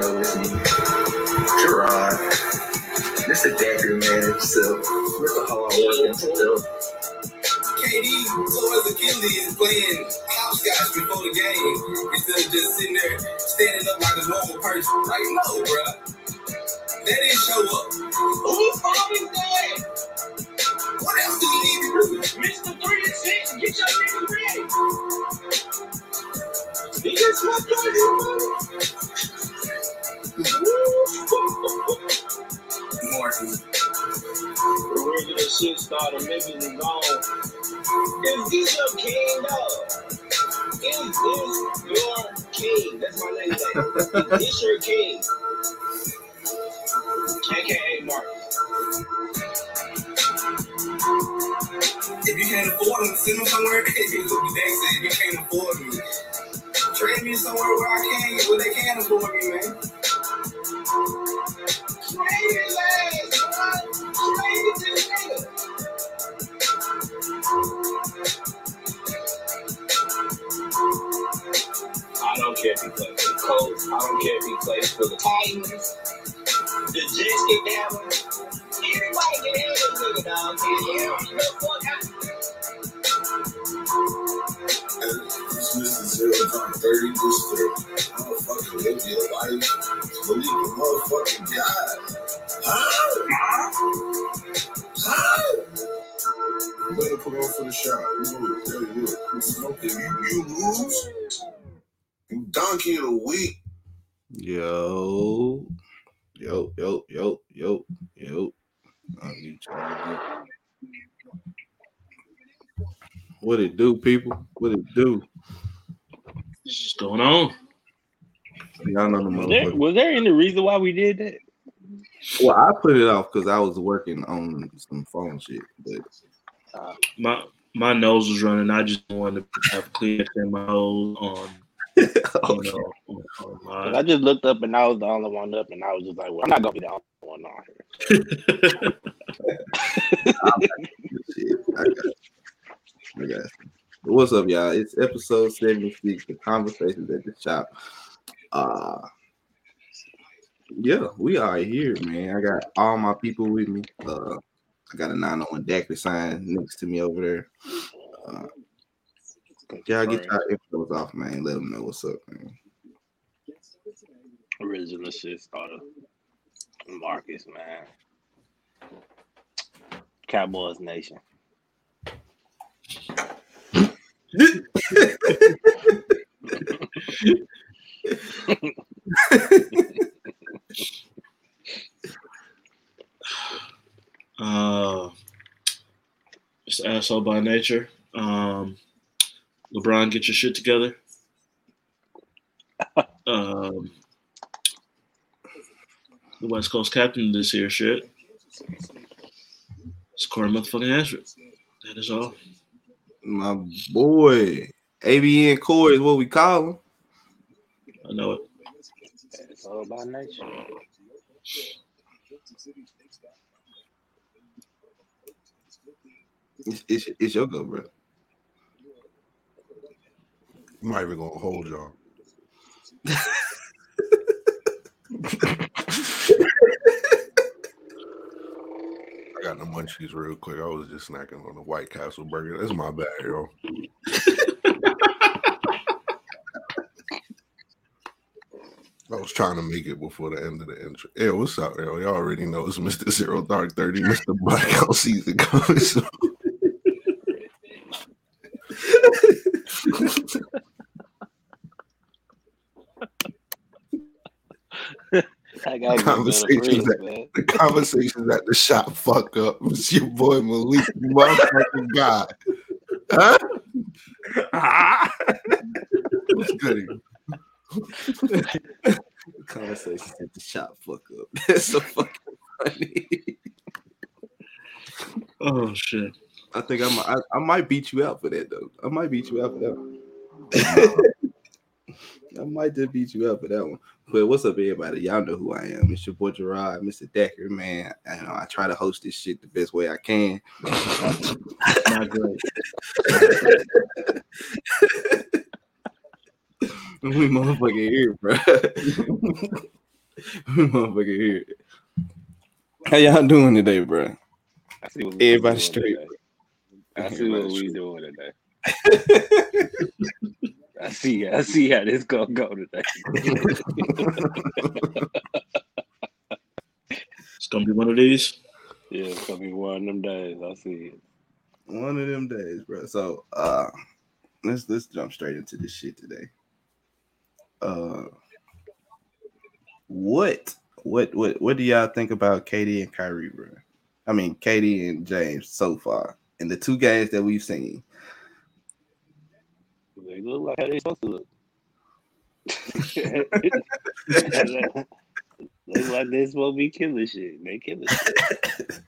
y'all know it's me, Gerard. Mr. Decker, man, himself. Mr. Work himself. KD told Achilles playing hopscotch before the game instead of just sitting there standing up like a normal person. Like, no, bruh. They didn't show up. Who's always there? What else do you need to do? Mr. 3 and 6, get your niggas ready. He just smoke Martin. The regular shit started making it gone. Is this your king, dog? Is this your king? That's my name. Is this your king? AKA Martin. If you can't afford them, send them somewhere. If you look they said you can't afford me. Trade me somewhere where I can, where they can afford me, man. I don't care if he plays for the Colts. I don't care if he plays for the Titans. The Jets. Everybody can dog. It's Mr. Zero Dark 30 just to motherfucking live your life. Believe in motherfucking God. Huh? Huh? Better put on for the shot. You know, you what, you smoking, you, you lose. You donkey of the week. Yo, yo, yo, yo, yo, yo. I need you to get- What it do, people? What it do? What's going on? Y'all know the Was there, was there any reason why we did that? Well, I put it off because I was working on some phone shit. But My my nose was running. I just wanted to have clear in my nose on, you okay. know, on, on 'Cause my- I just looked up and I was the only one up, and I was just like, well, I'm not gonna be the only one on here. I got you. I got you. What's up, y'all? It's episode 76, the conversations at the shop. Uh yeah, we are here, man. I got all my people with me. Uh I got a 901 Dacry sign next to me over there. Uh, y'all get your infos off, man. Let them know what's up, man. Original shit started. Marcus, man. Cowboys Nation. uh, it's an asshole by nature. Um, LeBron, get your shit together. Um, the West Coast captain this year, shit. Score motherfucking Ashford. That is all. My boy. ABN Core is what we call him. I know it. It's all about nature. It's, it's, it's your go, bro. I'm not even gonna hold y'all. Got the munchies real quick. I was just snacking on the White Castle burger. That's my bad, yo. I was trying to make it before the end of the intro. Yeah, what's up, yo? Y'all already know it's Mr. Zero Dark 30, Mr. Blackout season coming soon. I gotta get Conversations friends, that- man. the conversations at the shop fuck up. It's your boy Malik, you motherfucking guy. Huh? What's good? Conversations at the shop fuck up. That's so fucking funny. Oh shit. I think I'm, I, I might beat you out for that though. I might beat you out for that one. I might just beat you up for that one. But what's up, everybody? Y'all know who I am. It's your boy Gerard, Mr. Decker, man. I know I try to host this shit the best way I can. Not great. we motherfucking here, bro. We motherfucker here. How y'all doing today, bro? I see what Everybody straight. I see what we doing today. I see. I see how this gonna go today. It's gonna be one of these. yeah, it's gonna be one of them days. I see it. One of them days, bro. So uh let's let's jump straight into this shit today. Uh what what what what do y'all think about KD and Kyrie, bro? I mean KD and James so far in the two games that we've seen. They look like how they supposed to look. Look like they supposed to be killing shit. They killing shit.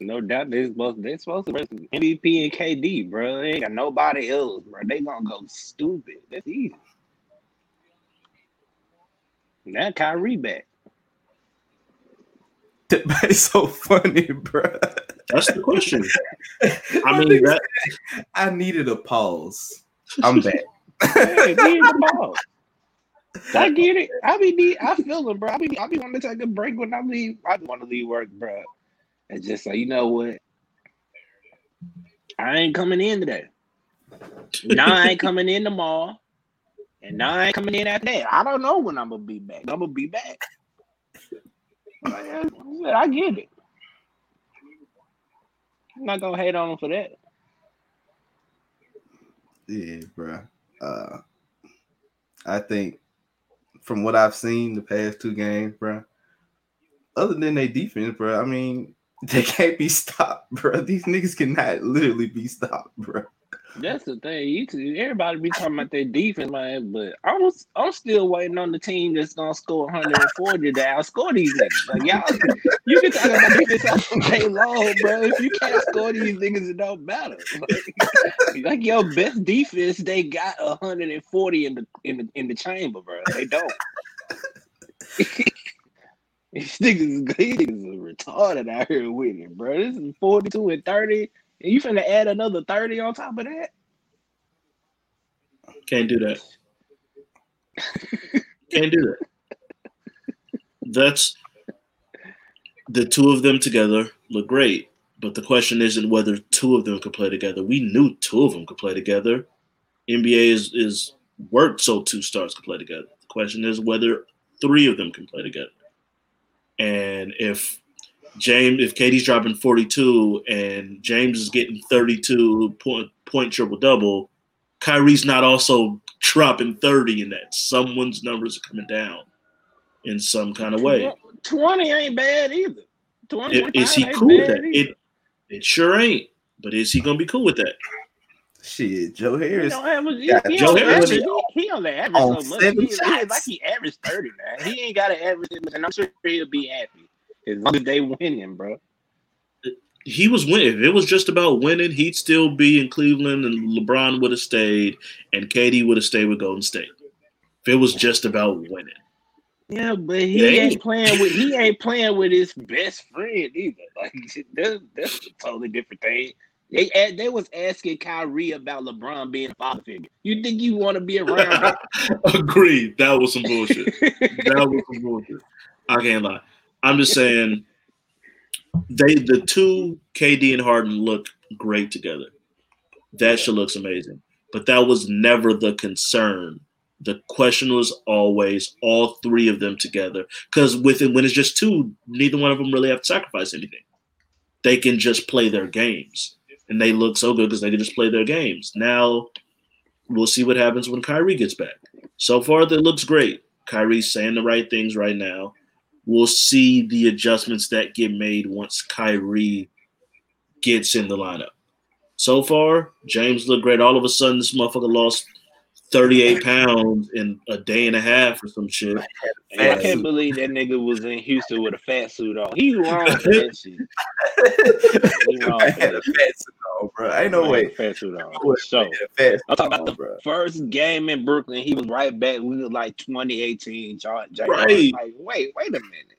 No doubt they supposed they supposed to versus MVP and KD, bro. They ain't got nobody else, bro. They gonna go stupid. That's easy. Now Kyrie back. it's so funny, bro. That's the question. I mean, that I needed a pause. I'm back. Hey, ball. I get it. I be need, I feel it, bro. I be I be wanting to take a break when I leave. I want to leave work, bro. And just say, you know what? I ain't coming in today. Now I ain't coming in tomorrow. And now I ain't coming in after that. I don't know when I'm gonna be back. I'm gonna be back. I get it. I'm not gonna hate on him for that. Yeah, bro. Uh, I think from what I've seen the past two games, bro. Other than their defense, bro. I mean, they can't be stopped, bro. These niggas cannot literally be stopped, bro. That's the thing. You two, everybody be talking about their defense, man, but I was I'm still waiting on the team that's gonna score 140 to outscore these niggas. Like y'all, you can talk about defense all day long, bro. If you can't score these niggas, it don't matter. Like, like your best defense, they got 140 in the in the in the chamber, bro. They don't. these niggas, these niggas are retarded out here winning, bro. This is 42 and 30. And you finna add another 30 on top of that? can't do that. Can't do that. That's the two of them together look great, but the question isn't whether two of them could play together. We knew two of them could play together. NBA is is worked so two stars could play together. The question is whether three of them can play together. And if James, if KD's dropping 42 and James is getting 32 point point triple double, Kyrie's not also dropping 30 in that. Someone's numbers are coming down in some kind of way. 20 ain't bad either. 20 I- Is he ain't cool with that? either. It it sure ain't. But is he gonna be cool with that? Shit, Joe Harris. don't average, he, Yeah, he Joe Harris average, is he, he only average on so much. He, he, like he averaged 30 now. He ain't got to average it, and I'm sure he'll be happy as long as they winning, bro. He was winning. If it was just about winning, he'd still be in Cleveland and LeBron would have stayed and KD would have stayed with Golden State. If it was just about winning. Yeah, but he It ain't playing with he ain't playing with his best friend either. Like that's that's a totally different thing. They they was asking Kyrie about LeBron being a father figure. You think you want to be around? Agreed. That was some bullshit. that was some bullshit. I can't lie. I'm just saying they the two KD and Harden look great together. That shit looks amazing. But that was never the concern. The question was always all three of them together. Because with it, when it's just two, neither one of them really have to sacrifice anything. They can just play their games. And they look so good because they can just play their games. Now we'll see what happens when Kyrie gets back. So far, that looks great. Kyrie's saying the right things right now. We'll see the adjustments that get made once Kyrie gets in the lineup. So far, James looked great. All of a sudden, this motherfucker lost 38 pounds in a day and a half or some shit. I can't suit. believe that nigga was in Houston with a fat suit on. He wrong for that shit. He wrong I for had a fat suit on, bro. Ain't no Man, way. Fat suit on. I would So fat I'm suit talking about the bro. first game in Brooklyn. He was right back. We was like 2018. John, Jay Right. Like, wait, wait a minute.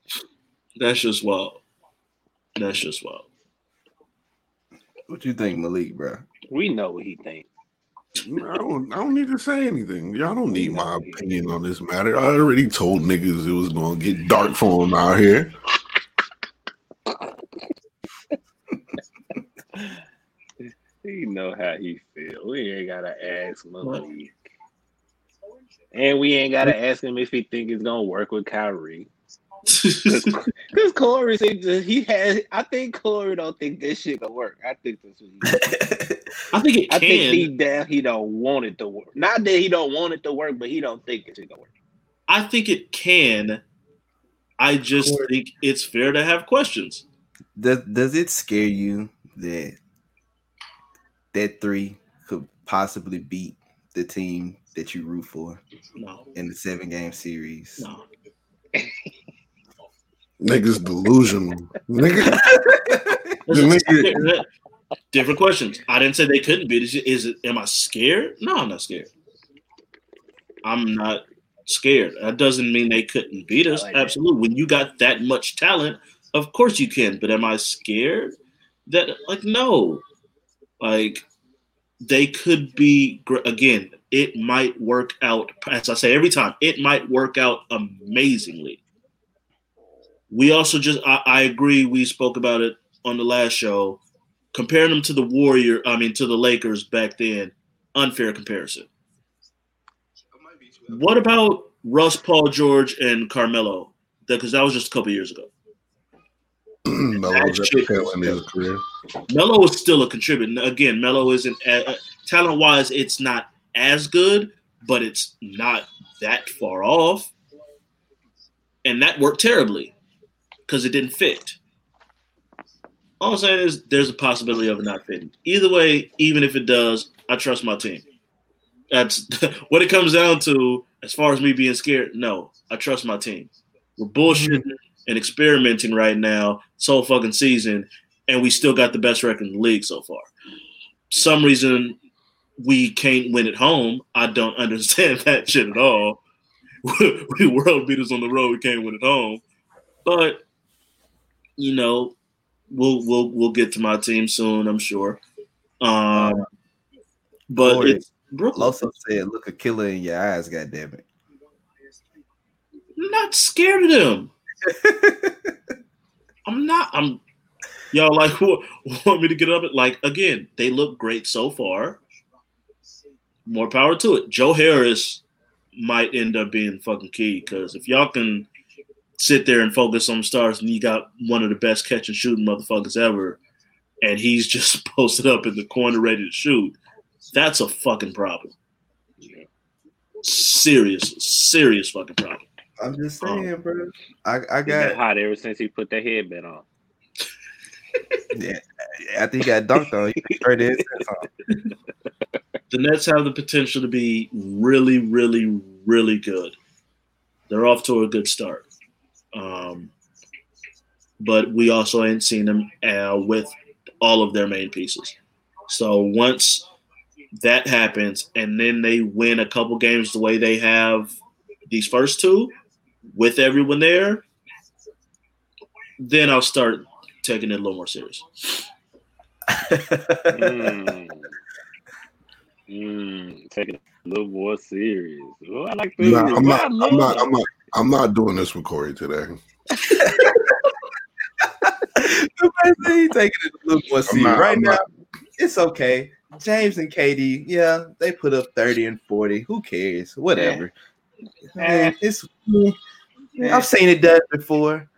That's just wild. That's just wild. What you think, Malik, bro? We know what he thinks. I don't, I don't need to say anything. Y'all don't need my opinion on this matter. I already told niggas it was gonna get dark for them out here. He know how he feel. We ain't gotta ask Malik. And we ain't gotta ask him if he think it's gonna work with Kyrie. Because Corey said he has I think Corey don't think this shit gonna work. I think this. what he I think it I think can. deep down he don't want it to work. Not that he don't want it to work, but he don't think it's gonna work. I think it can. I just think it's fair to have questions. Does does it scare you that that three could possibly beat the team that you root for No, in the seven game series? no. Niggas delusional. Nigga, Listen, nigga- Different questions. I didn't say they couldn't beat Is it? Am I scared? No, I'm not scared. I'm not scared. That doesn't mean they couldn't beat us. Like that. Absolutely. When you got that much talent, of course you can. But am I scared? That like no, like they could be again. It might work out. As I say every time, it might work out amazingly. We also just I, I agree. We spoke about it on the last show. Comparing them to the Warrior, I mean to the Lakers back then, unfair comparison. What about Russ, Paul George, and Carmelo? Because that was just a couple years ago. Melo's at the tail end of his career. Melo is still a contributor. Again, Melo isn't uh, talent wise, it's not as good, but it's not that far off. And that worked terribly because it didn't fit. All I'm saying is there's a possibility of it not fitting. Either way, even if it does, I trust my team. That's what it comes down to. As far as me being scared, no, I trust my team. We're bullshitting and experimenting right now, so fucking season, and we still got the best record in the league so far. Some reason we can't win at home. I don't understand that shit at all. we world beaters on the road, we can't win at home. But you know, we'll we'll we'll get to my team soon, I'm sure. Um, but Corey, it's Brooklyn. Also said, "Look a killer in your eyes, goddamn it." I'm not scared of them. I'm not. I'm. Y'all like want, want me to get up? It like again. They look great so far. More power to it. Joe Harris might end up being fucking key because if y'all can sit there and focus on the stars, and you got one of the best catch and shooting motherfuckers ever, and he's just posted up in the corner ready to shoot, that's a fucking problem. Serious, serious fucking problem. I'm just Oh. saying, bro. I, I He got. hot ever since he put that headband on. Yeah, after he got dunked on, he turned his sense on. the Nets have the potential to be really, really, really good. They're off to a good start. Um, but we also ain't seen them uh, with all of their main pieces. So once that happens, and then they win a couple games the way they have these first two with everyone there, then I'll start taking it a little more serious. Mm. Mm. Take it a little more serious. Oh, I like this. Nah, I'm not. I I'm not. I'm not. I'm not doing this with Corey today. he taking it a little more I'm serious. not- right I'm now, not- it's okay. James and KD, yeah, they put up 30 and 40. Who cares? Whatever. Man, it's mm, I've seen it done before.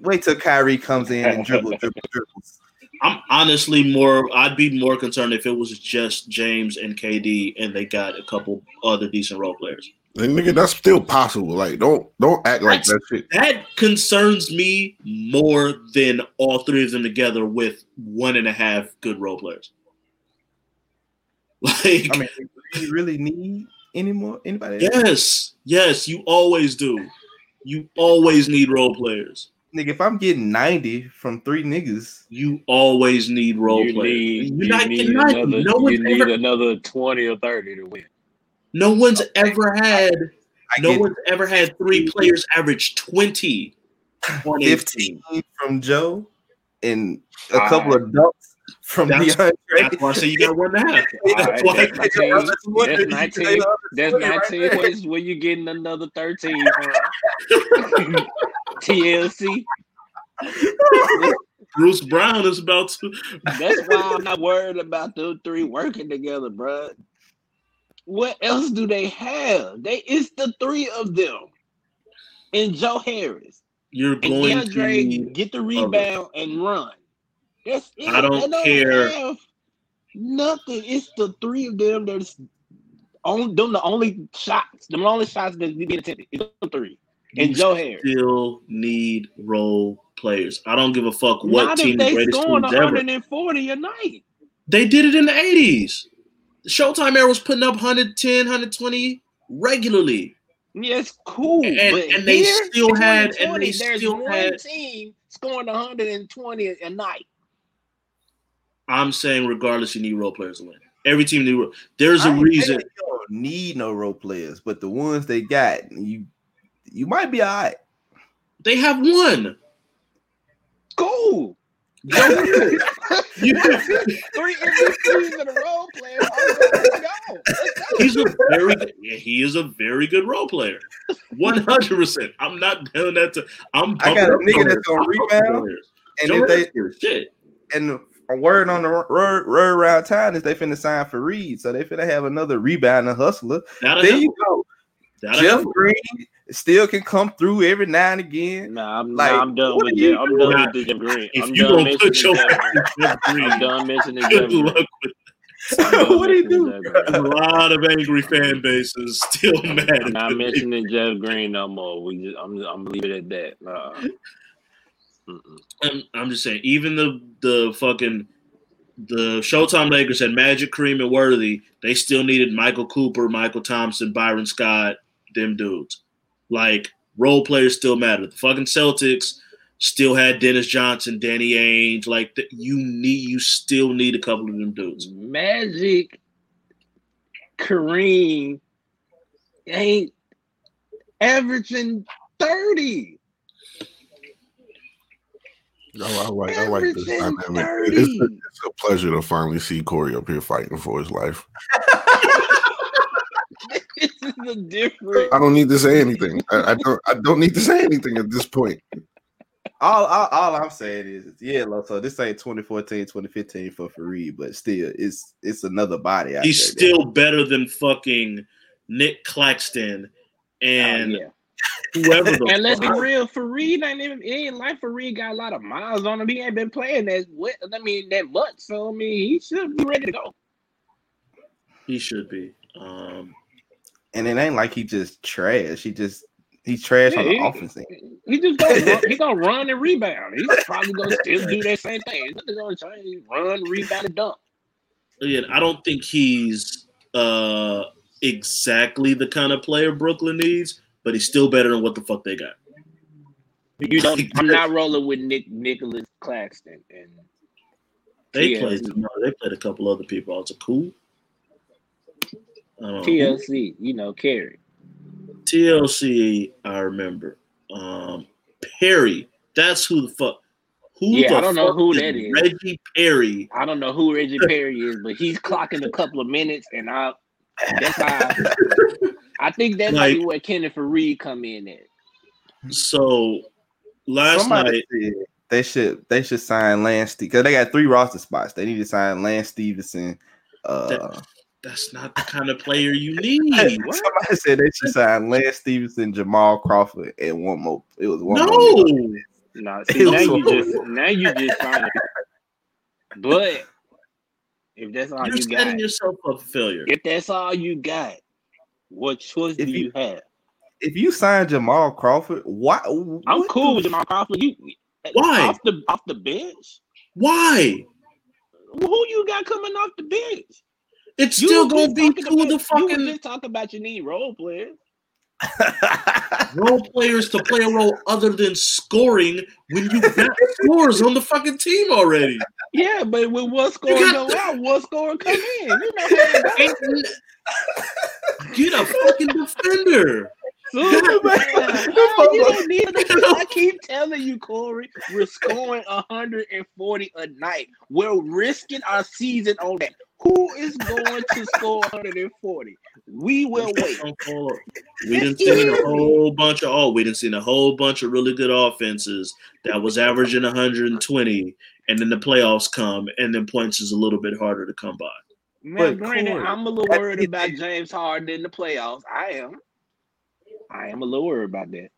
Wait till Kyrie comes in and dribble, dribble, dribbles. I'm honestly more. I'd be more concerned if it was just James and KD, and they got a couple other decent role players. And nigga, that's still possible. Like, don't don't act like that shit. That concerns me more than all three of them together with one and a half good role players. Like, I mean, do you really need any more anybody? else? yes, yes, you always do. You always need role players. Nigga, if I'm getting 90 from three niggas, You always need role you players. need, You're you not need getting 90. another, No you need ever, another 20 or 30 to win. No one's ever had. I No get one's ever had three players average twenty 15 from Joe and a couple of dunks from That's- DeAndre. That's why I say you got one and a half. All That's right, why that's 19. I That's 19. say the other That's 20 right 19. there. Where's where you getting another 13? TLC. Bruce Brown is about to. That's why I'm not worried about those three working together, bruh. What else do they have? They it's the three of them. And Joe Harris. You're And going DeAndre to. get the rebound and run. That's it. I don't They care. nothing. It's the three of them that's on them the only shots. The only shots that we get attempted. It's the three. And You Joe Harris. still need role players. I don't give a fuck what Not team the greatest teams ever. 140 a night. They did it in the 80s. The Showtime era was putting up 110, 120 regularly. Yeah, it's cool. And- but and they here, still had- and they there's still one had- team scoring 120 a night. I'm saying regardless, you need role players to win. Every team need role. There's a I reason. You don't need no role players, but the ones they got, you you might be all right. They have one. Cool. You- Three MVPs and a role player. I'm good to go. Let's go. He's a very good, he is a very good role player. One hundred percent. I'm not doing that to I'm I got a nigga that's gonna rebound, players. And Joe if they Harris shit. and a word on the word, word around town is they finna sign Faried, so they finna have another rebounding hustler. That'll There help. you go. That'll Jeff help. Green still can come through every now and again. Nah, I'm, Like, nah, I'm done with are you I'm done with the Jeff Green. If I'm you done gonna put mentioning your Jeff Green. in Jeff Green, I'm done mentioning Jeff Green. luck with I'm what do you do? a lot of angry fan bases still mad. I'm not mentioning Jeff Green no more. We just, I'm, I'm leaving it at that. Nah. I'm, I'm just saying, even the the fucking the Showtime Lakers had Magic, Kareem, and Worthy. They still needed Michael Cooper, Mychal Thompson, Byron Scott, them dudes. Like role players still matter. The fucking Celtics still had Dennis Johnson, Danny Ainge. Like th- you need, you still need a couple of them dudes. Magic, Kareem ain't averaging 30. No, I like I like this dynamic. It's a, it's a pleasure to finally see Corey up here fighting for his life. this is a different. I don't need to say anything. I, I don't. I don't need to say anything at this point. All, all, all I'm saying is, yeah, so this ain't 2014, 2015 for Faried, but still, it's it's another body. Out He's there, still better than fucking Nick Claxton and Oh, yeah. whoever. The And let's be real, Faried ain't even it ain't like Faried got a lot of miles on him. He ain't been playing that what I mean that much. So I mean he should be ready to go. He should be. Um, and it ain't like he just trash. He just he's trash on the he- offense. He just gonna run, he gonna run and rebound. He's probably gonna still do that same thing. Nothing gonna change. Run, rebound, and dunk. again, I don't think he's uh exactly the kind of player Brooklyn needs, but he's still better than what the fuck they got. You don't, I'm not rolling with Nick Nicholas Claxton and They played they played a couple other people. Also cool. Um, TLC. You know, Kerry. TLC, I remember. Um, Perry, that's who the fuck. Who Yeah, the I don't know fuck who is that is. Reggie Perry. I don't know who Reggie Perry is, but he's clocking a couple of minutes, and I that's how I think that's Like- like, where Kenneth Faried come in at. So last Somebody night, said they should they should sign Lance because they got three roster spots. They need to sign Lance Stephenson. Uh, that's not the kind of player you need. What? somebody said they should sign Lance Stephenson, Jamal Crawford, and one more. It was one more. No, Nah, It see now you so- just now you just trying to. But if that's all you're you setting got, yourself up for failure. if that's all you got, what choice If do you- you have? If you sign Jamal Crawford, why? I'm cool with Jamal Crawford. You Why? off the off the bench? Why? Who you got coming off the bench? It's You still gonna be talking two of the about- You fucking was just talking about you need role players. role players to play a role other than scoring when you got scores on the fucking team already. Yeah, but when one score got- go out, one score come in. You know how it goes. Get a fucking defender. So, you don't need to- I keep telling you, Corey, we're scoring 140 a night. We're risking our season on that. Who is going to score 140? We will wait. We didn't see a whole bunch of oh, we didn't see a whole bunch of really good offenses that was averaging 120, and then the playoffs come, and then points is a little bit harder to come by. Man, But granted, Corey, I'm a little worried about James Harden in the playoffs. I am. I am a little worried about that.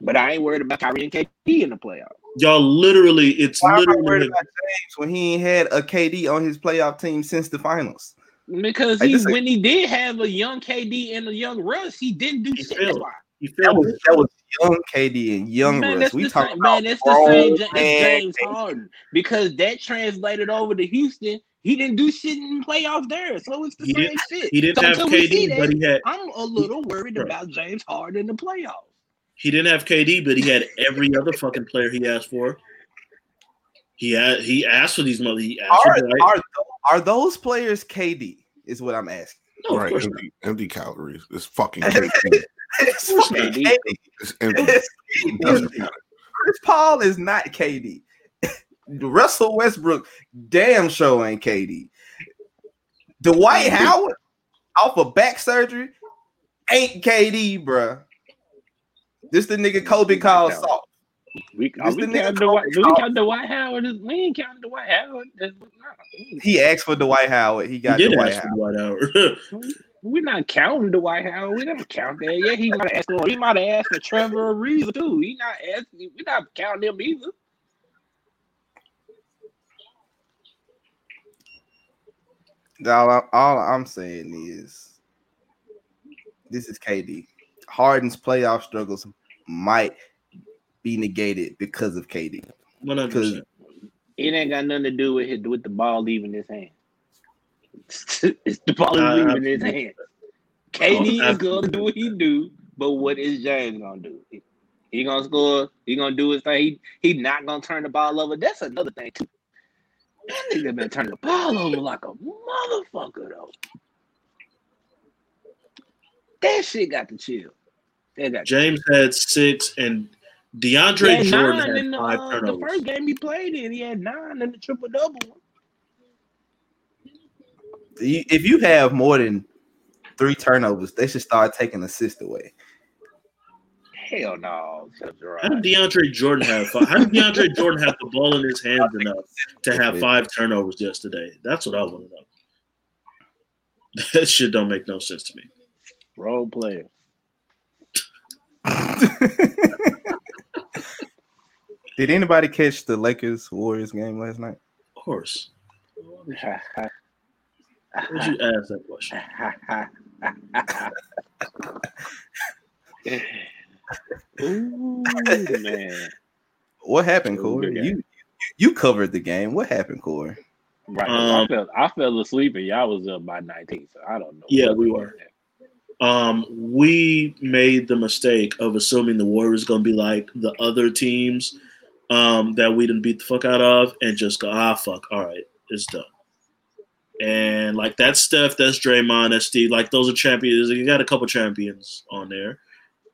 But I ain't worried about Kyrie and KD in the playoffs. Y'all literally, it's Why am I worried literally about James when he ain't had a KD on his playoff team since the finals? Because he, this ain't- when he did have a young KD and a young Russ, he didn't do He shit. That's why. You That feel was me? that was young KD and young man, Russ. We the talking same, about man, that's the same grown James KD. Harden. Because that translated over to Houston. He didn't do shit in playoffs there. So it's the He same shit. He didn't So have until we see KD, that, but he had I'm a little worried Right. about James Harden in the playoffs. he didn't have KD, but he had every other fucking player he asked for. He had he asked for these mother. He asked Are, for Dwight. are, are those players KD? Is what I'm asking. No, right, empty, empty calories. It's fucking KD. It's course fucking KD. KD. It's. It's KD. Chris Paul is not KD. Russell Westbrook, damn sure ain't KD. Dwight Howard, off of back surgery, ain't KD, bruh. This the nigga Kobe called soft. We, This uh, we the nigga Dwight, we Howard. count Dwight Howard? We ain't counting Dwight Howard. No. He asked for Dwight Howard. He He got did Dwight ask Howard. for Dwight Howard. We're not counting Dwight Howard. We never count that. Yeah, he might have asked for. He might have asked for Trevor Ariza too. He not asking. We're not counting him either. All, I- all I'm saying is this is KD. Harden's playoff struggles might be negated because of KD. One hundred percent. It ain't got nothing to do with his, with the ball leaving his hand. It's the ball Uh, is leaving his hand. KD is gonna do what he do, but what is James gonna do? He, he gonna score. He gonna do his thing. He he not gonna turn the ball over. That's another thing too. That nigga been turning the ball over like a motherfucker though. That shit got to chill. That got James had six, and DeAndre had Jordan had the, five uh, the first game he played in. He had nine in the triple double If you have more than three turnovers, they should start taking assists away. Hell no, Jeff How did DeAndre Jordan have? Five? How did DeAndre Jordan have the ball in his hands enough to have five turnovers yesterday? That's what I want to know. That shit don't make no sense to me. Role player. Did anybody catch the Lakers Warriors game last night? Of course. Why would you ask that question? Ooh, man. What happened, It was a Corey? good. You you covered the game. What happened, Corey? Right. 'cause I Um, fell I fell asleep and y'all was up by 19, so I don't know. Yeah, we were. Um, we made the mistake of assuming the Warriors going to be like the other teams um, that we didn't beat the fuck out of, and just go, ah, fuck, all right, it's done. And like that's Steph, that's Draymond, that's Steve. Like those are champions. You got a couple champions on there,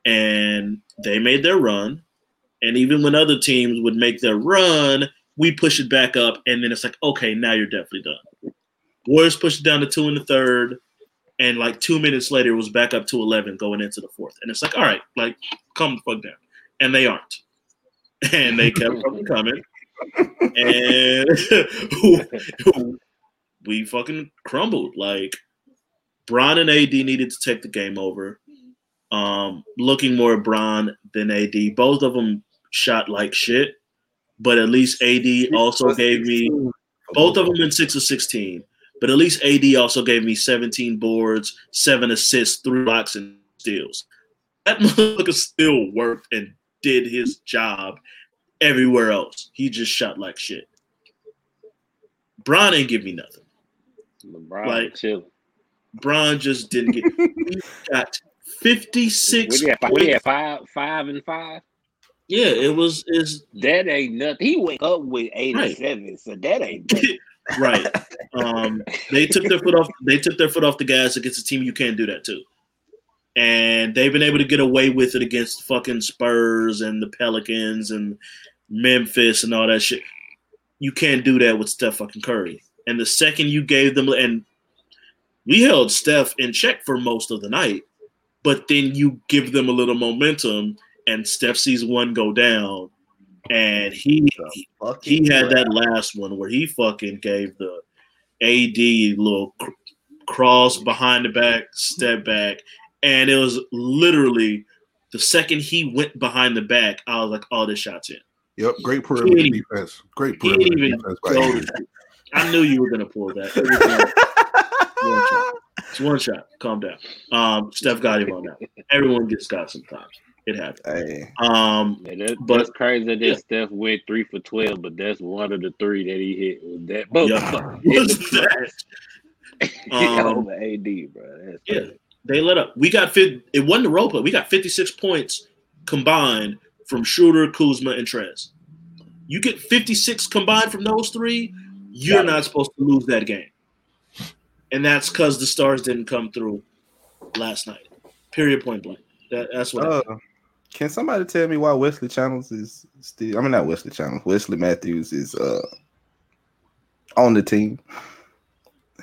and they made their run. And even when other teams would make their run, we push it back up, and then it's like, okay, now you're definitely done. Warriors pushed it down to two in the third and like two minutes later it was back up to 11 going into the fourth and it's like all right like come the fuck down and they aren't and they kept coming and we fucking crumbled like Bron and AD needed to take the game over um looking more at Bron than AD both of them shot like shit but at least AD also gave me both of them in six of 16 but at least AD also gave me 17 boards, seven assists, three blocks, and steals. That motherfucker still worked and did his job everywhere else. He just shot like shit. Bron ain't give me nothing. LeBron Like- chilling. Bron just didn't get. he got 56 What do you have? What do you points. have? Five, five, and five. Yeah, it was is That ain't nothing. He went up with eighty-seven, so that ain't. nothing. right. Um, they took their foot off. They took their foot off the gas against a team you can't do that to. and they've been able to get away with it against fucking Spurs and the Pelicans and Memphis and all that shit. You can't do that with Steph fucking Curry. And the second you gave them, and we held Steph in check for most of the night, but then you give them a little momentum, and Steph sees one go down, and he he had that last one where he fucking gave the AD little cr- cross behind the back, step back, and it was literally the second he went behind the back, I was like, "Oh, this shot's in." Yep, great perimeter defense. Great perimeter defense by go AD. to- I knew you were gonna pull that. One- one shot. It's one shot. Calm down. Um, Steph got him on that. Everyone gets got sometimes. It happens. Hey, Um, Yeah, that, But- that's crazy that yeah. Steph went three for twelve, but that's one of the three that he hit. Was that both yeah. hit What's that? Um, over AD, bro. That's Yeah, crazy. they let up. We got fit. It wasn't a role play. We got 56 points combined from Schroeder, Kuzma, and Trez. You get 56 combined from those three, you're not supposed to lose that game. And that's because the stars didn't come through last night. Period. Point blank. That, that's what. uh, can somebody tell me why Wesley Channels is still? I mean, not Wesley Channels. Wesley Matthews is uh on the team.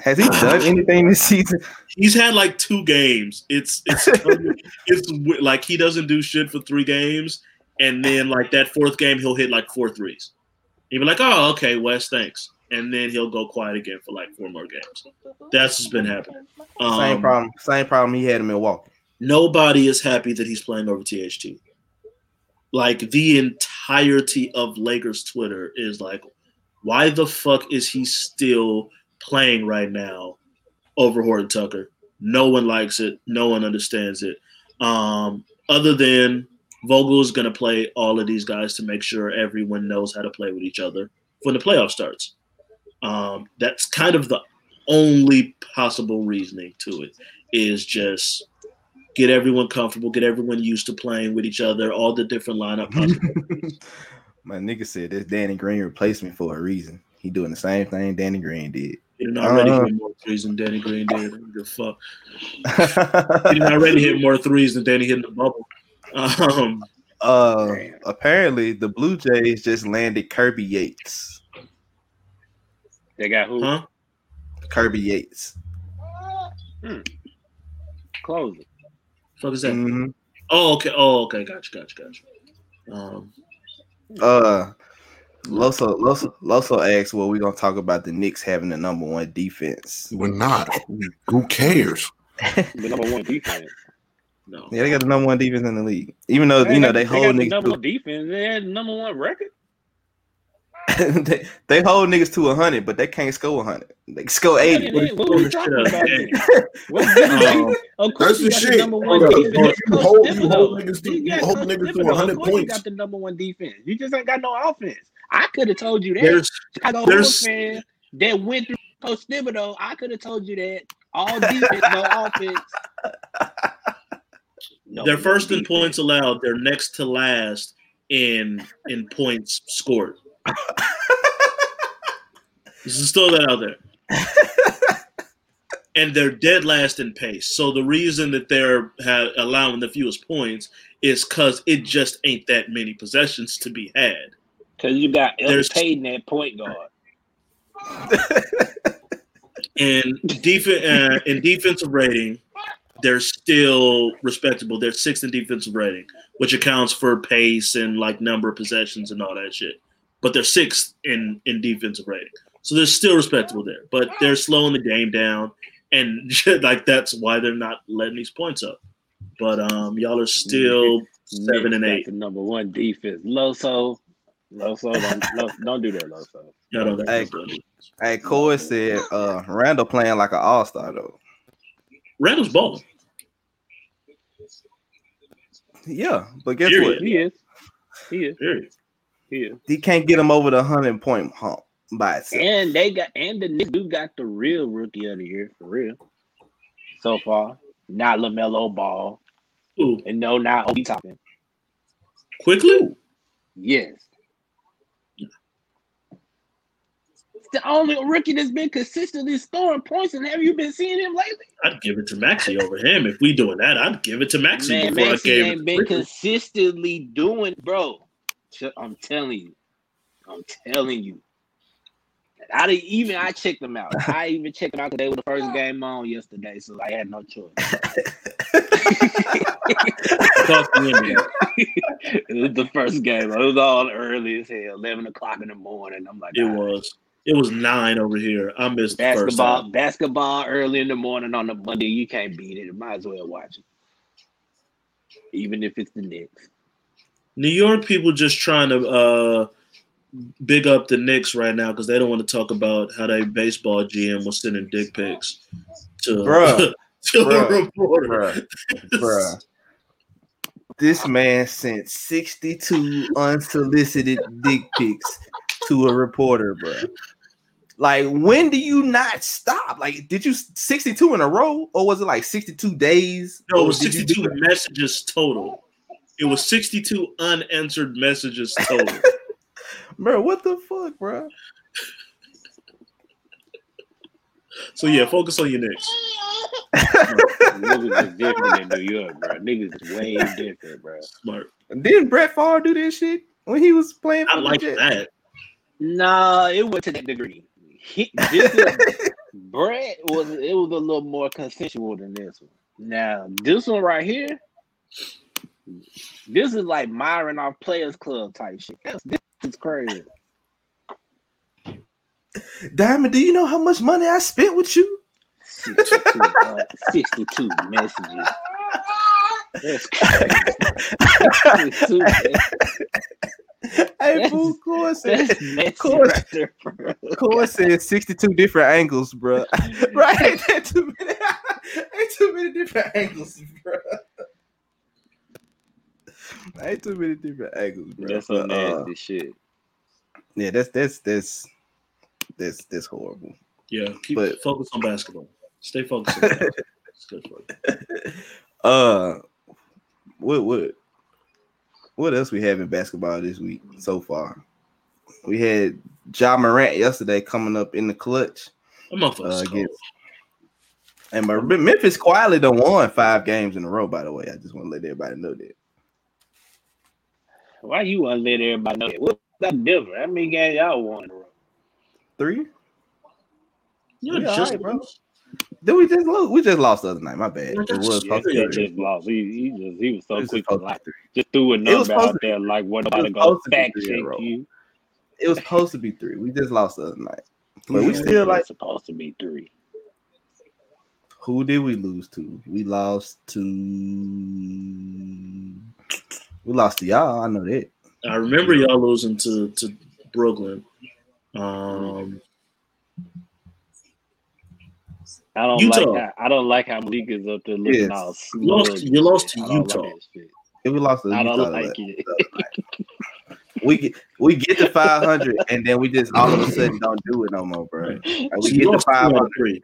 Has he done anything this season? He's had like two games. It's it's it's like he doesn't do shit for three games, and then like that fourth game he'll hit like four threes. He'll be like, "Oh, okay, Wes, thanks," and then he'll go quiet again for like four more games. That's what's been happening. Um, same problem. Same problem he had in Milwaukee. Nobody is happy that he's playing over THT. Like the entirety of Lakers Twitter is like, why the fuck is he still playing right now over Horton Tucker? No one likes it. No one understands it. Um, other than Vogel is going to play all of these guys to make sure everyone knows how to play with each other when the playoff starts. Um, that's kind of the only possible reasoning to it is just get everyone comfortable, get everyone used to playing with each other, all the different lineup possibilities. My nigga said this Danny Green replacement for a reason. He doing the same thing Danny Green did. He didn't already Uh-huh. hit more threes than Danny Green did. I don't give a fuck. He didn't already hit more threes than Danny hit in the bubble. Um, uh, apparently the Blue Jays just landed Kirby Yates. They got who? huh? Kirby Yates. Close it. Fuck is that? Mhm. Oh, okay. Oh, okay. Gotcha. Gotcha. Gotcha. Um, Uh, Loso Loso Loso asked, "Well, we gonna talk about the Knicks having the number one defense." We're not. Who cares? The number one defense. no. Yeah, they got the number one defense in the league. Even though you know they hold got the niggas, number to, one defense. They had the number one record. they, they hold niggas to hundred, but they can't score hundred. They score eighty. What, what, What we is talking about? then? What? Um, That's the shit. the number one You defense. hold- you hold- you hold niggas to- You you hold niggas to 100 Of course You points. got the number one defense. You just ain't got no offense. I could have told you that. There's Chicago there's- Bulls fan that went through Coach Thibodeau. I could have told you that. All defense, no offense. No, they're no first in defense. points allowed. They're next to last in in points scored. Just throw that out there. and they're dead last in pace. So the reason that they're ha- allowing the fewest points is because it just ain't that many possessions to be had. Cause you got There's- Payton at point guard. And def- uh, in defensive rating, they're still respectable. They're sixth in defensive rating, which accounts for pace and like number of possessions and all that shit. But they're sixth in in defensive rating, so they're still respectable there. But they're slowing the game down, and like that's why they're not letting these points up. But um, y'all are still seven Knicks and eight. The number one defense. Loso. Loso, don't, don't, don't do that, Loso. Y'all don't Hey, hey, Corey said uh Randle playing like an all star though. Randle's balling. Yeah, but guess Period. what? He is. He is. Period. He is. He can't get him over the hundred point hump by itself. And they got and the Knicks do got the real rookie of the year for real. So far, not Lamelo Ball, Ooh, and no, not Obi Toppin. Quickley. Yes. the only rookie that's been consistently scoring points. And have you been seeing him lately? I'd give it to Maxey over him. If we doing that, I'd give it to Maxey Man, before I Maxey gave it ain't to been Ricky. consistently doing, bro. Ch- I'm telling you, I'm telling you. I didn't even I checked them out. I even checked them out because they were the first game on yesterday, so I had no choice. Talk me in it was the first game. It was all early as hell, eleven o'clock in the morning. I'm like, It "Ah, was. It was nine over here. I missed the first basketball. Basketball early in the morning on a Monday. You can't beat it. Might as well watch it, even if it's the Knicks. New York people just trying to uh, big up the Knicks right now because they don't want to talk about how they baseball GM was sending dick pics to, Bruh. to Bruh. a reporter. Bruh. Bruh. This man sent 62 unsolicited dick pics to a reporter, bruh. Like, when do you not stop? Like, did you 62 in a row, or was it like 62 days? No, it was 62 messages total. It was 62 unanswered messages total. Bro, what the fuck, bro? so yeah, focus on your Knicks. Niggas is different in New York, bro. Niggas is way different, bro. Smart. Didn't Brett Favre do this shit when he was playing for I like Jets? that. Nah, it went to that degree. He, this is, Brett was it was a little more consensual than this one. Now, this one right here, this is like Myron off Players Club type shit. This, this is crazy. Diamond, do you know how much money I spent with you? 62, uh, 62 messages. That's crazy. 62, Hey, fool, Core Course. right there, bro. Core said 62 different angles, bro. right? Ain't that too many, ain't too many different angles, bro. Ain't too many different angles, bro. That's some But, uh, nasty shit. yeah, that's that's that's that's that's horrible. Yeah, keep But- focus on basketball. Stay focused on basketball. It's good for you. Uh, what what what else we have in basketball this week so far? We had Ja Morant yesterday coming up in the clutch uh, against, and my, Memphis quietly done won five games in a row. By the way, I just want to let everybody know that. Why you want to let everybody know that? What's that different? How many games y'all won in a row? Three? Yeah, Yeah, just alright, bro. Did we just lose? We just lost the other night. My bad. It was Yeah, he just lost. He, he just he was so was quick to like three. just threw a It was number out to there like what it nobody was gonna go to be fact three check you. It was supposed to be three. We just lost the other night. But we still it like supposed to be three. who did we lose to? We lost to we lost to y'all. I know that. I remember y'all losing to to Brooklyn. Um, I don't Utah. like how I don't like how Malik is up there looking Yes. all You lost- you lost to Utah. Like. If we lost to I Utah, don't the like it. we get we get to 500 and then we just all of a sudden don't do it no more, bro. Like, we so get to lost 500.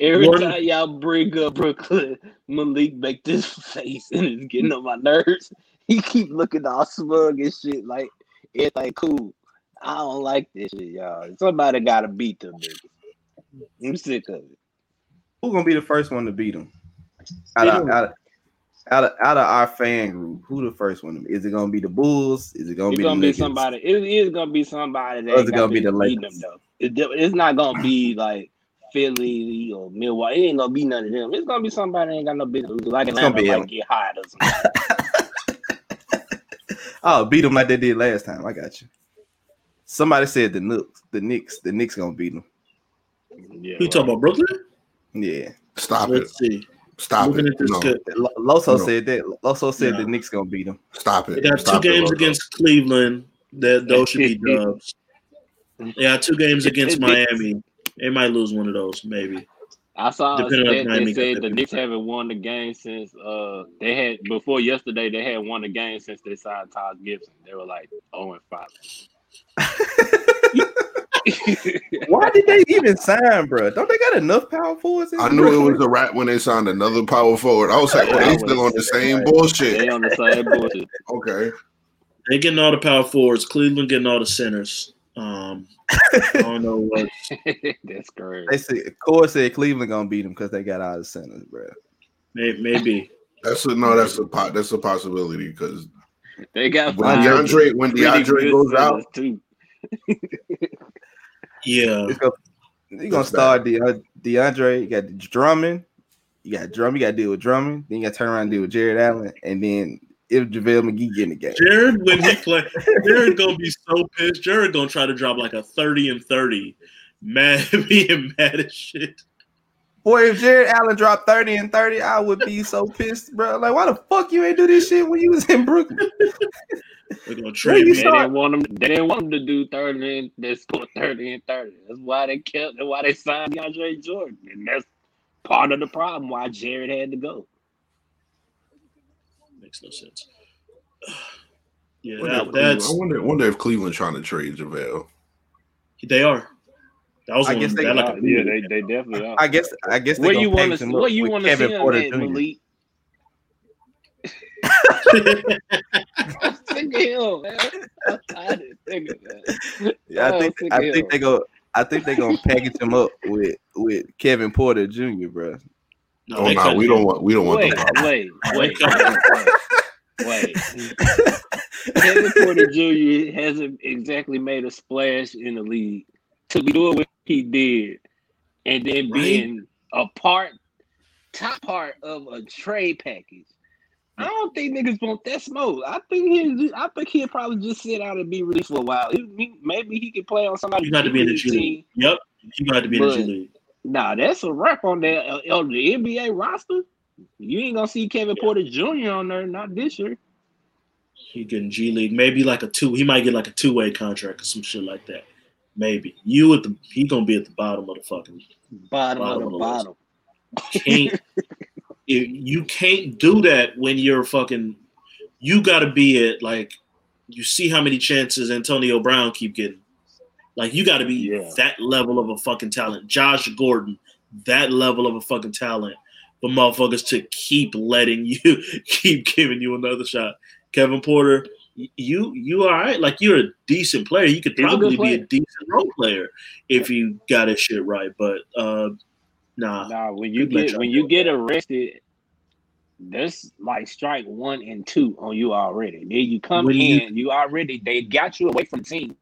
Every One- time y'all bring up Brooklyn, Malik make this face and it's getting on my nerves. He keep looking all smug and shit like everything cool. I don't like this shit, y'all. Somebody gotta beat them niggas. I'm sick of it. Who's gonna be the first one to beat them? Out of, out, of, out, of, out of our fan group, who the first one? Is it gonna be the Bulls? Is it gonna It's be gonna the be Nuggets? somebody. It is gonna be somebody that Or it gonna be the beat them Lakers? though. It, it's not gonna be like Philly or Milwaukee. It ain't gonna be none of them. It's gonna be somebody that ain't got no business. Like It's gonna Atlanta be might them. get hired or something. Oh, beat them like they did last time. I got you. Somebody said the Knicks. The Knicks. The Knicks gonna beat them. yeah, You talking about Brooklyn? Yeah. Stop it. Let's see. Stop Looking it. No, good. Loso No. said that. Loso said No. the Knicks gonna beat them. stop it. They it. got two Stop it, games Loco. against Cleveland. That those should be dubs. They got two games against Miami. They might lose one of those, maybe. I saw a Depending on stat Miami said the that Knicks haven't won the game since uh they had before yesterday they had won the game since they signed Taj Gibson. They were like 0 and 5. Why did they even sign, bro? Don't they got enough power forwards? I knew it was a rat when they signed another power forward. I was like, well, they still on the same They bullshit. on the same bullshit. Okay. They getting all the power forwards. Cleveland getting all the centers. Um, I don't know what. That's crazy. They said Core said Cleveland gonna beat them because they got out of centers, bro. May, maybe. That's a no. That's a po- that's a possibility because They got when five DeAndre when really DeAndre goes out, too. Yeah. It's gonna, you gonna start the uh, DeAndre. You got Drummond. You got Drummond. You got to deal with Drummond. Then you got to turn around and deal with Jarrett Allen. And then if JaVale McGee get in the game, Jarrett, when he play, Jarrett gonna be so pissed. Jarrett gonna try to drop like a 30 and 30. Mad being mad as shit. boy, if Jarrett Allen dropped thirty and thirty, I would be so pissed, bro. Like, why the fuck you ain't do this shit when you was in Brooklyn? They're gonna Where trade you me. They didn't want him. They didn't want him to do thirty. And they score thirty and thirty. That's why they kept. That's why they signed DeAndre Jordan, and that's part of the problem why Jarrett had to go. Makes no sense. Yeah, I wonder, that, that's I wonder, wonder if Cleveland trying to trade JaVale. they are. That was I one. guess they- that like a yeah, they, they definitely are. I guess I guess what you want to? him Where up you want to Kevin see him Porter at, Malik? I'm sick of him, man. I'm tired of sick that. Yeah, I Oh, think I think they go. I think they're gonna package him up with with Kevin Porter Jr. Bro. No, Oh they no, we don't want we don't want Wait, the problem. wait, wait, cut wait. Kevin Porter Jr. hasn't exactly made a splash in the league to be doing what he did, and then Right. being a part, top part of a trade package. I don't think niggas want that smoke. I think he, I think he'll probably just sit out and be released for a while. He, he- maybe he could play on somebody. You got to be in the G G League League. Yep, you got to be in the G League. Nah, that's a wrap on that uh, on the NBA roster. You ain't gonna see Kevin Porter Jr. on there, not this year. He getting G League, maybe like a two. He might get like a two way contract or some shit like that. Maybe you at the he gonna be at the bottom of the fucking Bottom, Bottom of of the the bottom. can't you, you can't do that when you're fucking you got to be at like you see how many chances Antonio Brown keep getting like you got to be Yeah. that level of a fucking talent. Josh Gordon that level of a fucking talent for motherfuckers to keep letting you keep giving you another shot. Kevin Porter you you all right? Like you're a decent player. You could He's a probably be a decent role player if you got his shit right but uh nah. Nah, when you get when you get arrested, that's like strike one and two on you already. Then you come When in, you already they got you away from the team,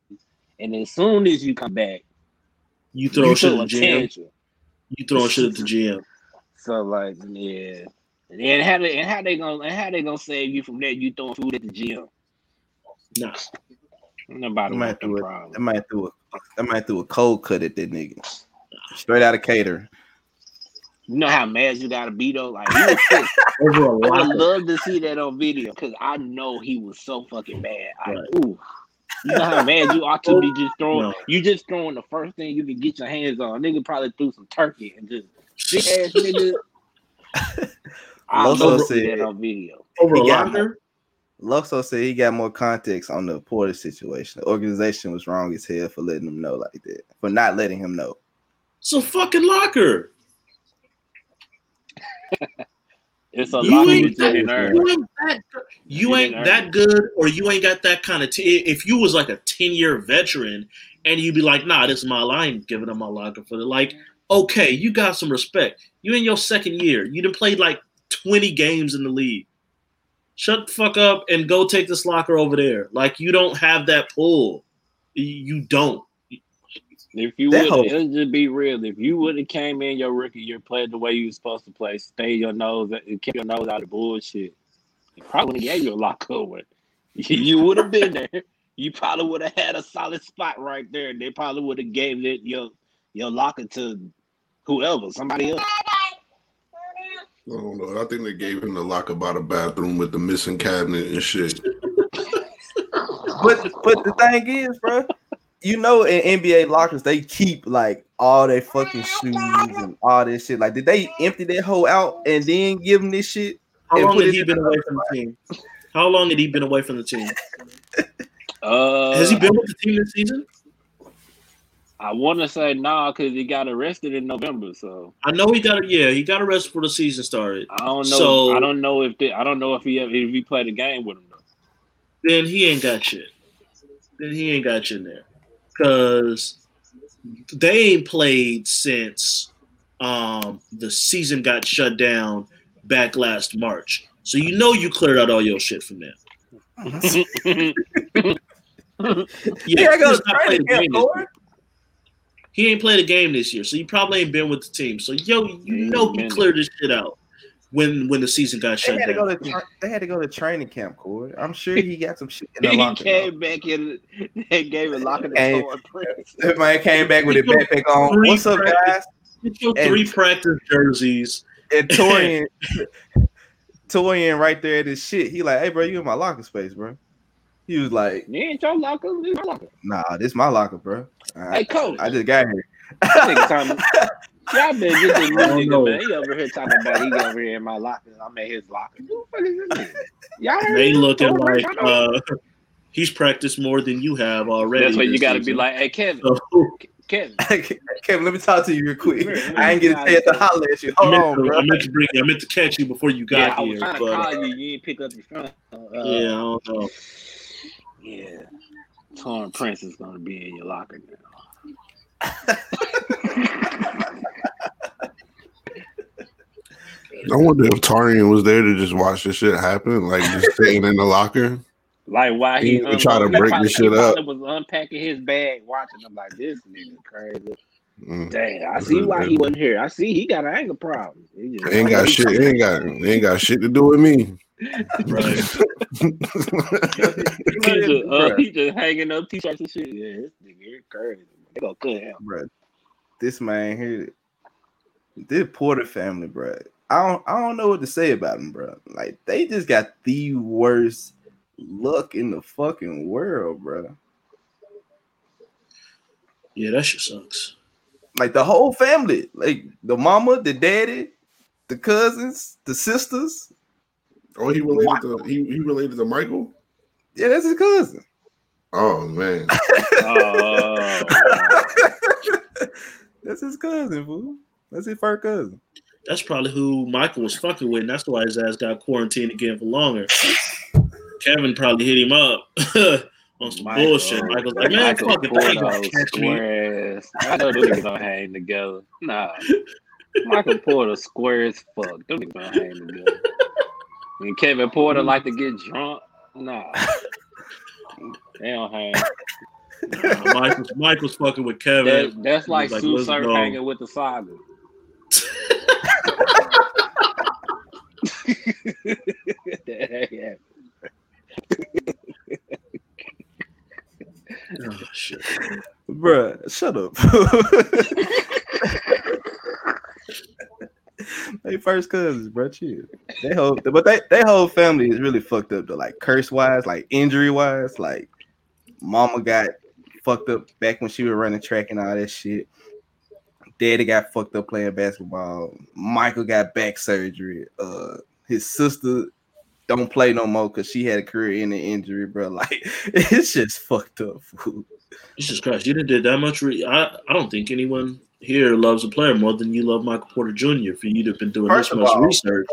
and as soon as you come back, you throw you shit at the GM attention. You throwing shit at the GM. So like, yeah. And how they and how they gonna and how they gonna save you from that? You throwing food at the gym. Nah. Nobody I might want them do it. I problems. might do a I might do a cold cut at that nigga. Straight out of cater. You know how mad you gotta be though. Like he was pissed. Over a I would lot. love to see that on video because I know he was so fucking mad. I, ooh. You know how mad you ought to be just throwing. No. You just throwing the first thing you can get your hands on. Nigga probably threw some turkey and just big ass nigga. I Loso love to see said- that on video. Over a locker. Loso said he got more context on the Porter situation. The organization was wrong as hell for letting him know like that, for not letting him know. So fucking locker. It's a You lot ain't of you didn't earn. You ain't that. good. You ain't that good, or you ain't got that kind of. T- if you was like a ten year veteran, and you'd be like, "Nah, this is my line, giving up my locker for the like." Okay, you got some respect. You in your second year. You done played like twenty games in the league. Shut the fuck up and go take this locker over there. Like you don't have that pull. You don't. If you That would, whole- let's just be real. If you would have came in your rookie year, played the way you was supposed to play, stay your nose, uh, and keep your nose out of bullshit, you probably would have gave you a lock over. You would have been there. You probably would have had a solid spot right there. They probably would have gave it your your locker to whoever, somebody else. I don't know. I think they gave him the locker by the bathroom with the missing cabinet and shit. But but the thing is, bro, you know, in NBA lockers they keep like all their fucking shoes and all this shit. Like, did they empty that hole out and then give him this shit? How long put had he been away from the team? How long had he been away from the team? Uh, Has he been with the team this season? I want to say nah because he got arrested in November. So I know he got yeah, he got arrested before the season started. I don't know. So- I don't know if the, I don't know if he ever, if he played a game with him though. Then he ain't got shit. Then he ain't got you in there. Because they ain't played since um, the season got shut down back last March. So you know you cleared out all your shit from them. Yeah, I he's got not played a game this Corey. year. He ain't played a game this year, so he probably ain't been with the team. So yo, you know ain't he cleared this shit out when when the season got They shut had to go down. to tra- they had to go to training camp, Corey. I'm sure he got some shit in the locker. he locker. came back in and gave a lock of the Hey. door. That man came back with his backpack on. What's up, practice- guys? Get your And- three practice jerseys. And Taurean, Taurean right there at his shit. He like, hey, bro, you in my locker space, bro. He was like, You ain't your locker. This my locker. nah, this my locker, bro. I, Hey, coach. I just got here. Nigga talking- Y'all better get this nigga, know. man. He over here talking about he over here in my locker. I'm at his locker. Who the fuck is this nigga? Y'all heard They him? looking Don't like worry, I know. uh, he's practiced more than you have already. That's what you got to be like. Hey, Kevin, So, Kevin. Kevin, let me talk to you real quick. Let I ain't me get a try chance to to- holler at you. I, Hold meant on, to, bro. I meant to bring. you. I meant to catch you before you Yeah, got I was here, trying to call you. You didn't pick up your phone. Uh, yeah, I don't know. yeah. Taurean Prince is gonna be in your locker now. I wonder if Taurean was there to just watch this shit happen, like just sitting in the locker. Like why He he, didn't try to break probably- this shit up. probably was unpacking his bag, watching him like this nigga crazy. Mm. Damn, I see why he wasn't here. I see he got an anger problem. He just Ain't got shit. Ain't got. Ain't got shit to do with me. Right. He just, uh, he just hanging up t-shirts and shit. Yeah, this nigga is crazy. They gonna cut him. bro. This man here, this Porter family, bro. I don't, I don't know what to say about them, bro. Like they just got the worst luck in the fucking world, bro. Yeah, that shit sucks. Like the whole family, like the mama, the daddy, the cousins, the sisters. Oh, he related to he, he related to Michael. Yeah, that's his cousin. Oh man, Oh, that's his cousin, fool. That's his first cousin. That's probably who Michael was fucking with, and that's why his ass got quarantined again for longer. Kevin probably hit him up on some Michael. bullshit. Michael's like, man, Michael fuck it, they ain't Porter, catch me. square ass. I know them niggas don't hang together. Nah. Michael Porter square as fuck. Them niggas don't hang together. And Kevin Porter like to get drunk. Nah. They don't hang. Uh, Michael's, Michael's fucking with Kevin. That, that's like, Like, Sue Surf hanging with the saga. That oh, shit. Bruh, shut up. they first cousins, bro. Chill. They whole, but they they whole family is really fucked up. Though, like curse wise, like injury wise, like mama got fucked up back when she was running track and all that shit. Daddy got fucked up playing basketball. Michael got back surgery. Uh, his sister don't play no more because she had a career in an injury, bro. Like it's just fucked up. Fool. Jesus Christ, you didn't did that much. Re- I, I don't think anyone here loves a player more than you love Michael Porter Jr. For you to have been doing First this much all, research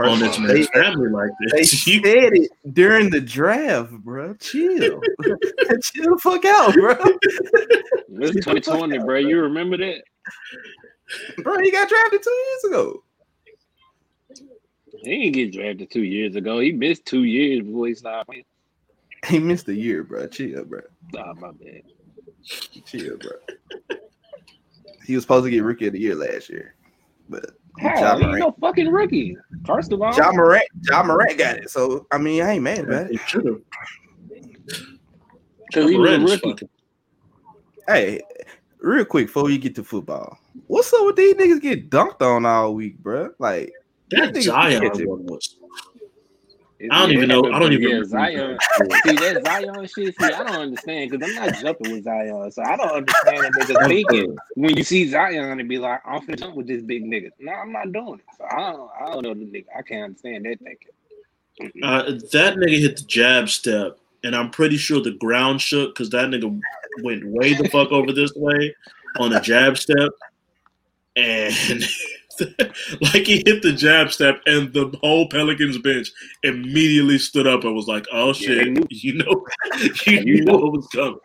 all, on this all, man's they, family like they this, you, said it during the draft, bro. Chill, chill the fuck out, bro. It's 2020, bro. You remember that? Bro, he got drafted two years ago. He didn't get drafted two years ago. He missed two years before he started playing. He missed a year, bro. Chill, bro. Nah, my bad. Chill, bro. He was supposed to get rookie of the year last year, but How? John He ain't no fucking rookie. First of all, Ja Morant, Ja Morant got it. So I mean, I ain't mad about They it. should have. because he was a rookie. Hey, real quick before you get to football, what's up with these niggas get dunked on all week, bro? Like That Niggas Zion one was. I don't even know- I don't even Yeah. Zion. see that Zion shit. See, I don't understand because I'm not jumping with Zion, so I don't understand that niggas thinking when you see Zion and be like, "I'm finna jump with this big nigga." No, I'm not doing it. So I don't. I don't know the nigga. I can't understand that thinking. Uh, that nigga hit the jab step, and I'm pretty sure the ground shook because that nigga went way the fuck over this way on a jab step, and like he hit the jab step, and the whole Pelicans bench immediately stood up and was like, "Oh shit, they knew. you know, you, You know. what was coming."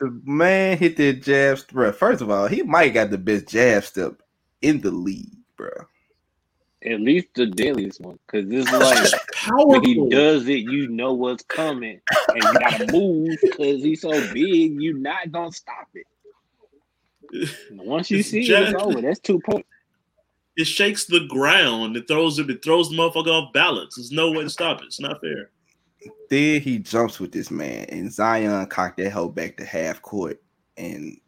the man hit that jab, step. First of all, he might got the best jab step in the league, bro. At least the deadliest one, because this is like Powerful. when he does it, you know what's coming, and you gotta move because he's so big. You're not gonna stop it. Once you It's see it, it's over. That's two points. It shakes the ground. It throws it. It throws the motherfucker off balance. There's no way to stop it. It's not fair. Then he jumps with this man, and Zion cocked that hoe back to half court, and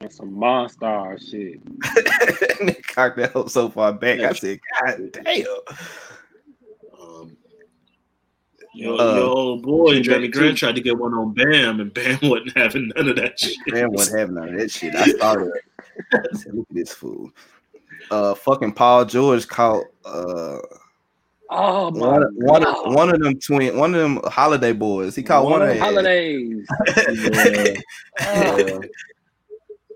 That's some monster shit. and they cocked that hoe so far back. I said, God damn. Your, Uh, your old boy two- Jerami two- Grant tried to get one on Bam, and Bam wasn't having none of that shit. Man, what having none of that shit. I started. I said, Look at this fool. Uh, fucking Paul George caught uh Oh my one, one, of, one of them twin, one of them holiday boys. He caught one, One of of them. holidays. Yeah. Oh,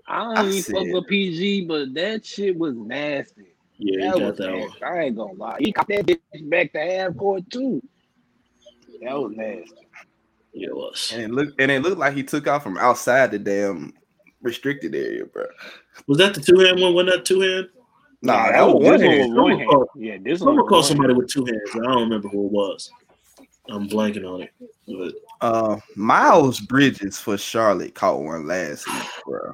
I I don't even fuck with PG, but that shit was nasty. Yeah, That he got was that one. nasty. I ain't gonna lie. He caught that bitch back to half court too. That was nasty. Yeah, it was. And it looked and it looked like he took off from outside the damn restricted area, bro. Was that the two hand one? Wasn't that two hand? Nah, Nah, that was one this hand. one Someone hand. called- Yeah, this one Someone was called one somebody hand. with two hands. I don't remember who it was. I'm blanking on it. But Uh, Miles Bridges for Charlotte caught one last week, bro.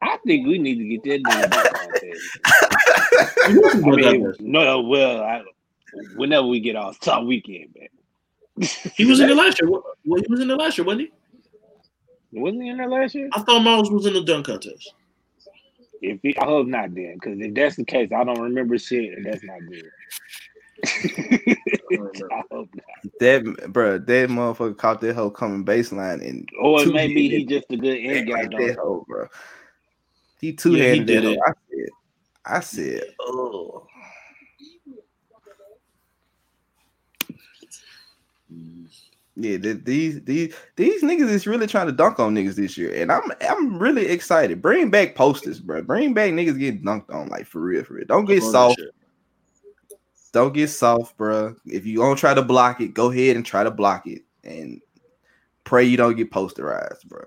I think we need to get that nigga back on he wasn't I mean, no, no, well, I, whenever we get off top weekend back. He was in the last year. Well, he was in the last year, wasn't he? Wasn't he in there last year? I thought Miles was in the dunk contest. If he, I hope not, then, because if that's the case, I don't remember shit, and that's not good. I hope not. That bro, that motherfucker caught that hoe coming baseline and Or Two maybe handed. he just a good end guy. like though. that hoe, bro. He two Yeah, he handed did that it. I said, I said, oh. Yeah, these these these niggas is really trying to dunk on niggas this year, and I'm I'm really excited. Bring back posters, bro. Bring back niggas getting dunked on, like for real, for real. Don't get Love soft. Don't get soft, bro. If you gonna try to block it, go ahead and try to block it, and pray you don't get posterized, bro.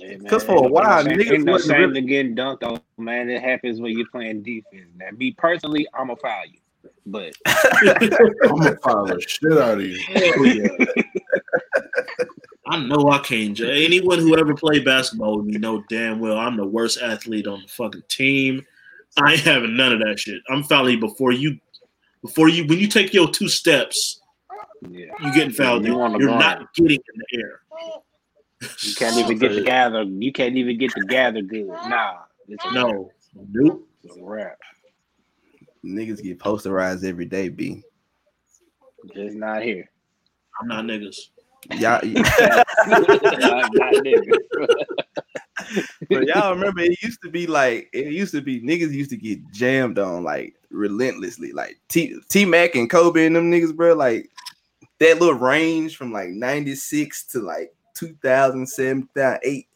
Yeah, man, 'Cause for a ain't no- while, ain't no niggas ain't no wasn't really- to getting dunked on, man. It happens when you're playing defense. Now, me personally, I'm gonna foul you, but I'm gonna file the shit out of you. Hell yeah. I know I can't. ju- Anyone who ever played basketball with me know damn well I'm the worst athlete on the fucking team. I ain't having none of that shit. I'm fouling you before you, before you. When you take your two steps, yeah, you getting fouled. You in. on the You're ground. not getting in the air. you can't even get the gather. You can't even get the gather good. Nah, it's a No, nope. It's a wrap. Niggas get posterized every day, b. Just not here. I'm not niggas. Y'all, not, not nigga. but y'all remember it used to be like it used to be niggas used to get jammed on like relentlessly, like T T Mac and Kobe and them niggas, bro. Like that little range from like '96 to like 2007, 2008.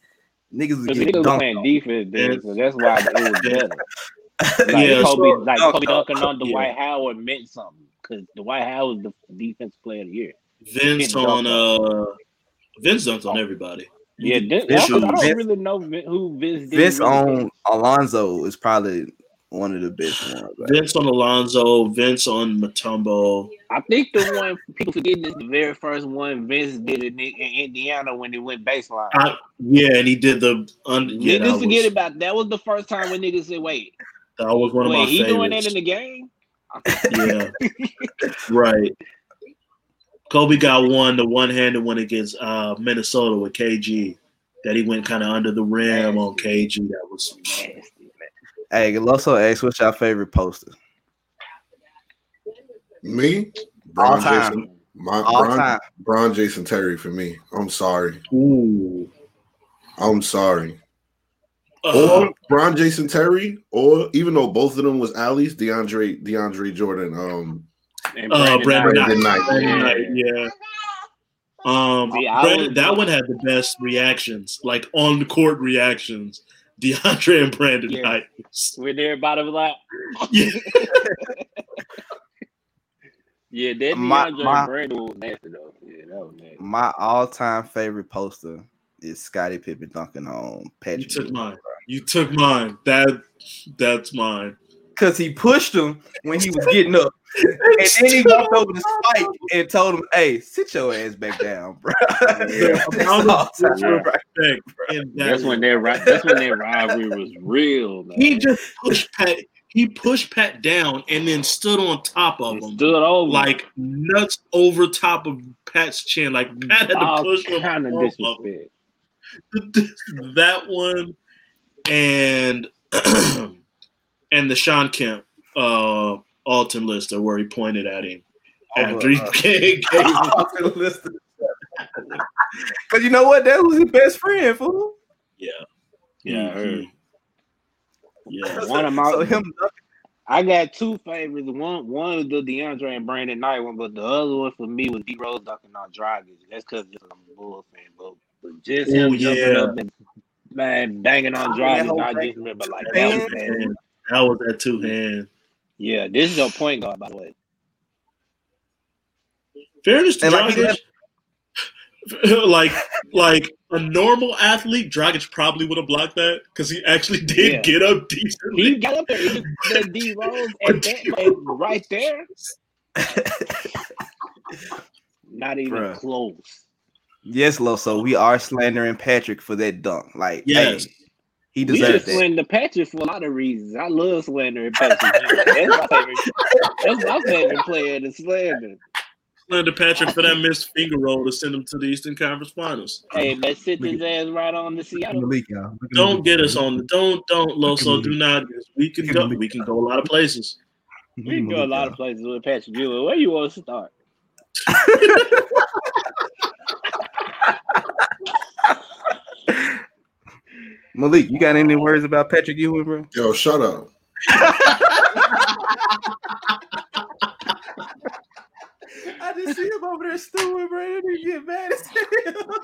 Niggas was getting niggas was dunked playing on. defense then, so that's why it was better. Like Yeah, Kobe, so- like no, Kobe no, dunking on yeah. Dwight Howard meant something because Dwight Howard was the defense player of the year. Vince on uh, Vince dunked on everybody. Yeah, Vin- Vince- I don't, Vince- really know who Vince. did Vince really on Alonzo is probably one of the best ones. like- Vince on Alonzo. Vince on Mutombo. I think the one people forget is the very first one Vince did in, in Indiana when they went baseline. I, yeah, and he did the. Un, yeah, niggas that forget was, about that was the first time when niggas said, "Wait, that was one of wait, my he doing that in the game?" Yeah. right. Kobe got one, the one handed one against uh, Minnesota with KG. That he went kind of under the rim on KG. That was Nasty. Hey, Loso asked, "What's your favorite poster?" Me, All Bron time. Jason, my All Bron, time. Bron Jason Terry for me. I'm sorry. ooh. I'm sorry. Or Bron Jason Terry, or even though both of them was alleys, DeAndre DeAndre Jordan. Um, And uh, Brandon Knight. Knight. Brandon Knight. Yeah. Knight, yeah. Um, See, Brandon, that one had the best reactions, like on court reactions. DeAndre and Brandon Yeah. Knight. When everybody was like, Yeah. "Yeah, that My- DeAndre my- and Brandon was nasty though." Yeah, that was nasty. My all-time favorite poster is Scottie Pippen dunking on You Patrick. took mine. You took mine. That that's mine. Because he pushed him when he was getting up. And then he walked over to Spike and told him, hey, sit your ass back down, bro. The That's amount all of time, disrespect right? in that That's when that ri- that's when that rivalry was real, man. he just pushed Pat. He pushed Pat down and then stood on top of He him, stood over like nuts over top of Pat's chin. Like Pat had to all push him kind of off of disrespect. that one and and the Shawn Kemp uh Alton Lister where he pointed at him after he uh, gave, gave Because you know what? That was his best friend, fool. yeah Yeah, I heard. Mhm. yeah One of my So him I got two favorites. One one is the DeAndre and Brandon Knight one, but the other one for me was D Rose dunking on Dragic. That's because I'm a Bulls fan, but, but just Oh, him jumping yeah. up and man banging on oh, That Dragic, whole I thing. just remember like that was bad. that was that two hand Yeah, this is your point guard, by the way. fairness to And like Dragic like like a normal athlete Dragic probably would have blocked that because he actually did Yeah. get up decently He got up there. He the D Rose and that like, right there. Not even Bruh. close. Yes, Lo. So we are slandering Patrick for that dunk. Like, Yes. hey, he We deserves just that. slander Patrick for a lot of reasons. I love slandering Patrick. That's my favorite. That's my favorite player to slander. Slander Patrick for that missed finger roll to send him to the Eastern Conference Finals. Hey, let's sit his ass right on the Seattle. Malik, y'all. Don't Malik. get us on the don't don't Loso do not we can go we can go a lot of places. We can go a lot of places with Patrick Ewing. Where you want to start? Malik, you got any words about Patrick Ewing, bro? Yo, shut up. I just see him over there stewing, bro. He did get mad as hell.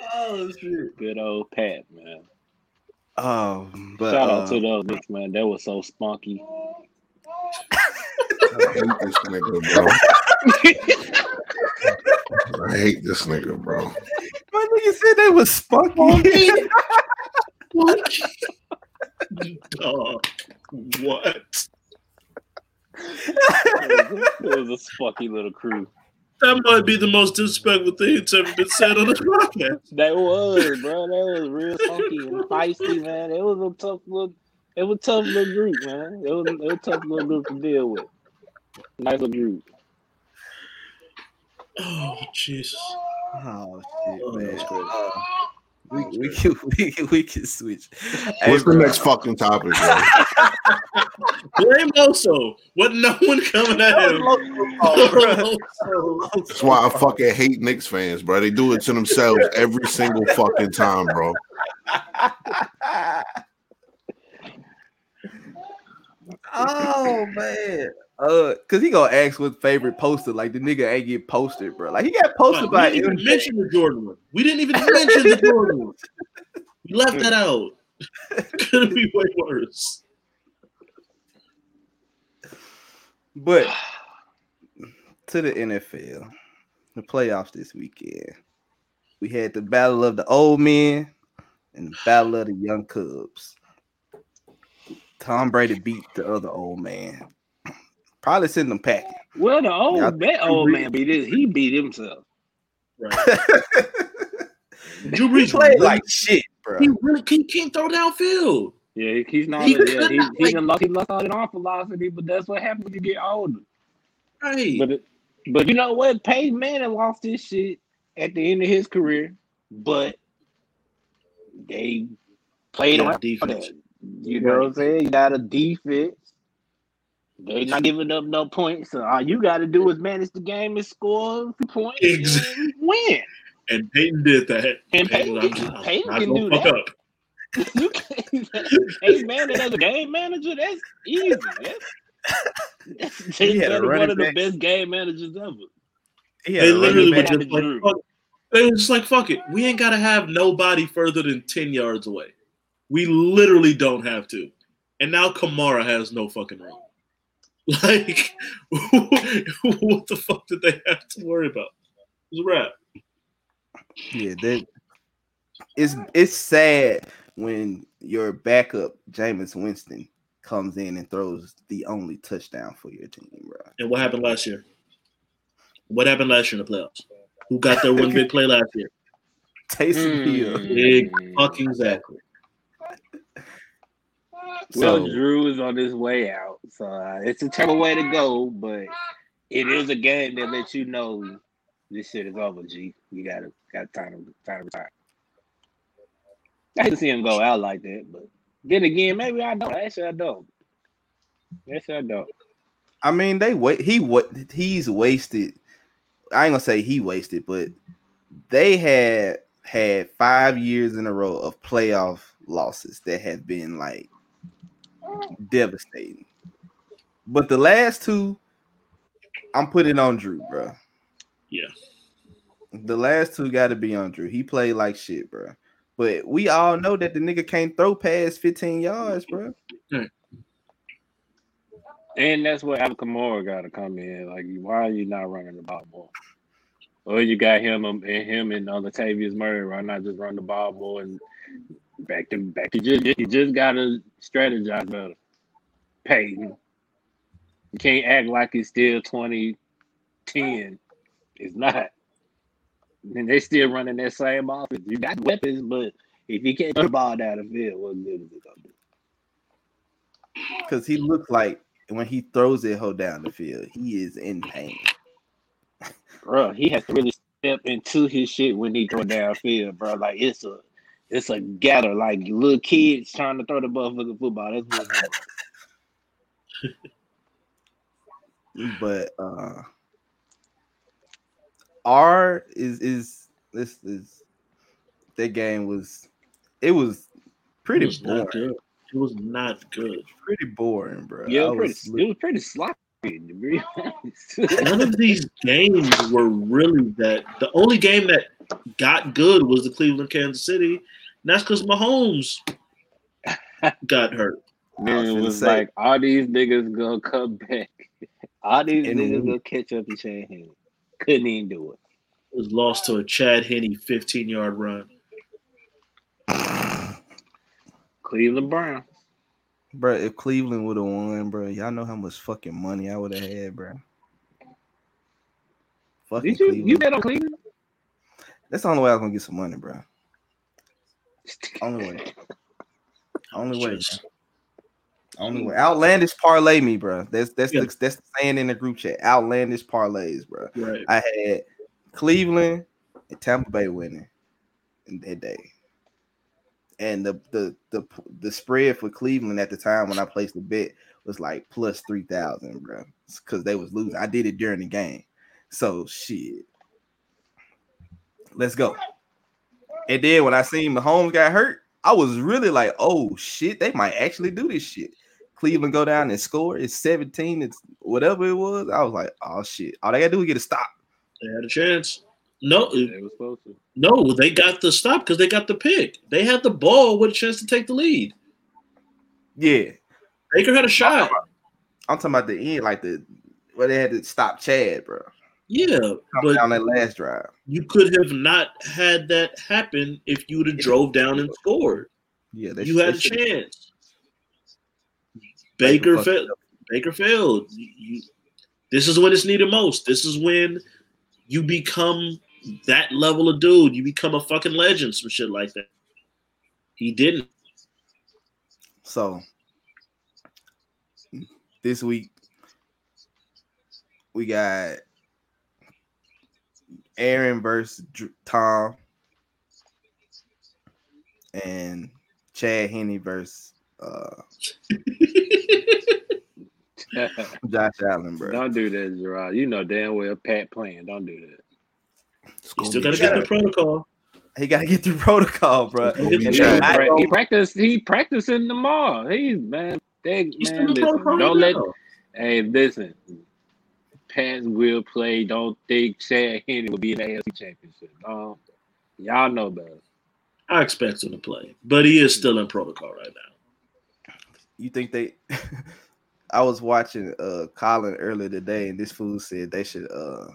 oh shit. Good old Pat, man. Oh, but Shout uh, out to those Knicks, man. That was so spunky. I hate this nigga, bro. I hate this nigga, bro. my nigga said they was spunky. Dog. What? It was, it was a spunky little crew. That might be the most disrespectful thing that's ever been said on this podcast. That was, bro. That was real funky and feisty, man. It was a tough little, it was a tough little group, man. It was, it was a tough little group to deal with. Nice little group. Oh jeez. oh shit, Oh, man. that's crazy. Uh, we, we, can, we, can, we can switch. Hey, What's the bro. next fucking topic, bro? Blame Loso. What no one coming at him. Oh. That's why I fucking hate Knicks fans, bro. They do it to themselves every single fucking time, bro. oh man. Uh, cause he gonna ask what favorite poster. Like the nigga ain't get posted, bro. Like he got posted we by didn't even MJ. mention the Jordan one. We didn't even mention the Jordan one. We left that out. Could be way worse. But to the NFL, the playoffs this weekend. We had the battle of the old men and the battle of the young cubs. Tom Brady beat the other old man. Probably send them packing. Well, the old Yeah, that old Brees- man beat it. He beat himself. Right. Drew he Brees played really- like shit, bro. he really he can't throw downfield. Yeah, he- he's not. He yeah, could he, not, he, like- done lost, he lost all that arm velocity, but that's what happens when you get older. Right. But it, but you know what? Peyton Manning lost his shit at the end of his career, but they played Yeah, around for defense. that. You know what I'm saying? You got a defense. They not giving up no points. So all you got to do is manage the game and score points Exactly. and win. And Peyton did that. And Peyton, Peyton I'm can- I'm can do fuck that. up. You can't. Peyton Manning as a game manager, that's easy. That's, that's He had one running of the best game managers ever. He They literally were just like, fuck, they were just like, fuck it. We ain't gotta have nobody further than 10 yards away. We literally don't have to. And now Kamara has no fucking room. Like, what the fuck did they have to worry about? It was a wrap. Yeah, that it's it's sad when your backup Jameis Winston comes in and throws the only touchdown for your team, bro. And what happened last year? What happened last year in the playoffs? Who got their one big play last year? Taysom Hill. Mm. Big fucking exactly. Well, So- Drew is on his way out, so uh, it's a terrible way to go. But it is a game that lets you know this shit is over. G, you gotta got time to time to retire. I hate to see him go out like that, but then again, maybe I don't. Actually, I don't. Actually, I don't. I mean, they wait. He what he's wasted. I ain't gonna say he wasted, but they had had five years in a row of playoff losses that have been like devastating. But the last two, I'm putting on Drew, bro. Yeah. The last two got to be on Drew. He played like shit, bro. But we all know that the nigga can't throw past 15 yards, bro. And that's where Alvin Kamara got to come in. Like, why are you not running the ball more? Or you got him and him and uh, Latavius Murray. Why not just run the ball more and back to back? You just you just gotta strategize better. Payton, you can't act like it's still 2010. It's not. And they still running that same offense. You got weapons, but if you can't put the ball down the field, what good is it gonna do? Because he looks like when he throws it hoe down the field, he is in pain. bro. He has to really step into his shit when he throw downfield, bro. Like it's a it's a gather, like little kids trying to throw the motherfucking football. That's what it is. but uh R is is this is that game was it was pretty it was boring. not good. It was not good. Pretty boring, bro. Yeah, it was pretty, was it was pretty sloppy to be. None of these games were really that. The only game that got good was the Cleveland Kansas City. And that's because Mahomes got hurt. Then was it finna was say. like all these niggas gonna come back. All these And niggas gonna catch up to Chad Henne. Couldn't even do it. It was lost to a Chad Henne 15 yard run. Cleveland Brown. bro. If Cleveland would have won, bro, y'all know how much fucking money I would have had, bro. Fucking Did you Cleveland. you bet on Cleveland? That's the only way I was gonna get some money, bro. Only way. Only way. Only way. Outlandish parlay me, bro. That's that's Yeah. the, that's the saying in the group chat. Outlandish parlays, bro. Right. I had Cleveland and Tampa Bay winning in that day. And the the the the spread for Cleveland at the time when I placed the bet was like plus three thousand, bro. Because they was losing. I did it during the game. So shit. Let's go. And then when I seen Mahomes got hurt, I was really like, oh shit, they might actually do this shit. Cleveland go down and score. It's 17, it's whatever it was. I was like, oh shit. All they gotta do is get a stop. They had a chance. No, They was supposed to. no, they got the stop because they got the pick. They had the ball with a chance to take the lead. Yeah. Baker had a shot. I'm talking about the end, like the where they had to stop Chad, bro. Yeah, but down that last drive. you could have not had that happen if you would have drove down and scored. Yeah, they You had a chance. Baker failed. Baker failed. You- you- this is when it's needed most. This is when you become that level of dude. You become a fucking legend, some shit like that. He didn't. So this week we got Aaron versus Dr- Tom and Chad Henne versus uh, Josh Allen, bro. Don't do that, Gerard. You know damn well Pat playing. Don't do that. It's You still got to get the protocol. He got to get through protocol, bro. He, the Chad. I pra- don't- he practiced. He practicing tomorrow. He's man. They, He's man still the listen, protocol. don't let. now. Hey, listen. Pats will play. Don't think Chad Henne will be in the AFC Championship. No, y'all know better. I expect him to play, but he is still in protocol right now. You think they? I was watching uh Colin earlier today, and this fool said they should uh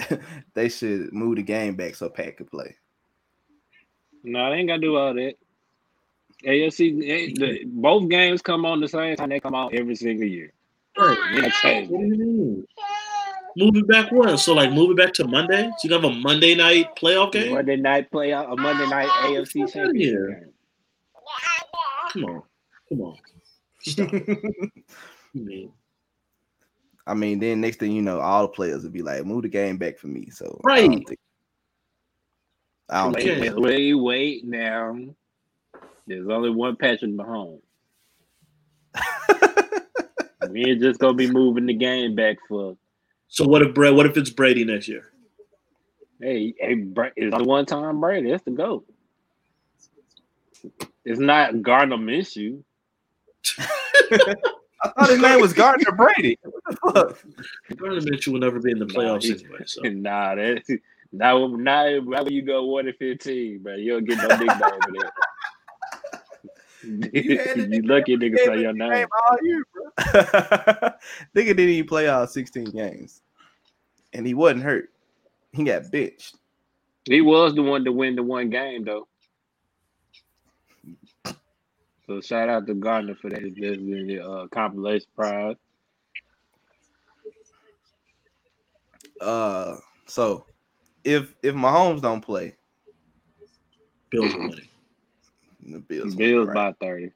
they should move the game back so Pat could play. No, they ain't gotta do all that. AFC, the, both games come on the same time. They come out every single year. Right. They What do you mean? Move it back when? So like move it back to Monday? So you have a Monday night playoff game? Monday night playoff, a Monday night AFC Fuck championship game. Come on. Come on. Stop. I mean, I mean, then next thing you know, all the players would be like, "Move the game back for me." So I Right. don't think. I don't Wait, think Okay. wait, wait, wait now. There's only one Patrick Mahomes. We ain't just gonna be moving the game back for so what if Brad what if it's Brady next year? hey, hey Bra- it's the one time Brady. That's the go. It's not Gardner Minshew. I thought his name was Gardner Brady. What the fuck? Gardner Minshew will never be in the Nah, playoffs he- anyway. So nah, that now now when you go one and fifteen, bro, you don't get no big name for that. You you lucky nigga say your name. Game all year, bro. Nigga didn't even play all 16 games. And he wasn't hurt. He got benched. He was the one to win the one game though. So shout out to Gardner for that. That's the uh, compilation prize. Uh so if if Mahomes don't play, Bills are winning. The Bills. win, Bills right? by thirty.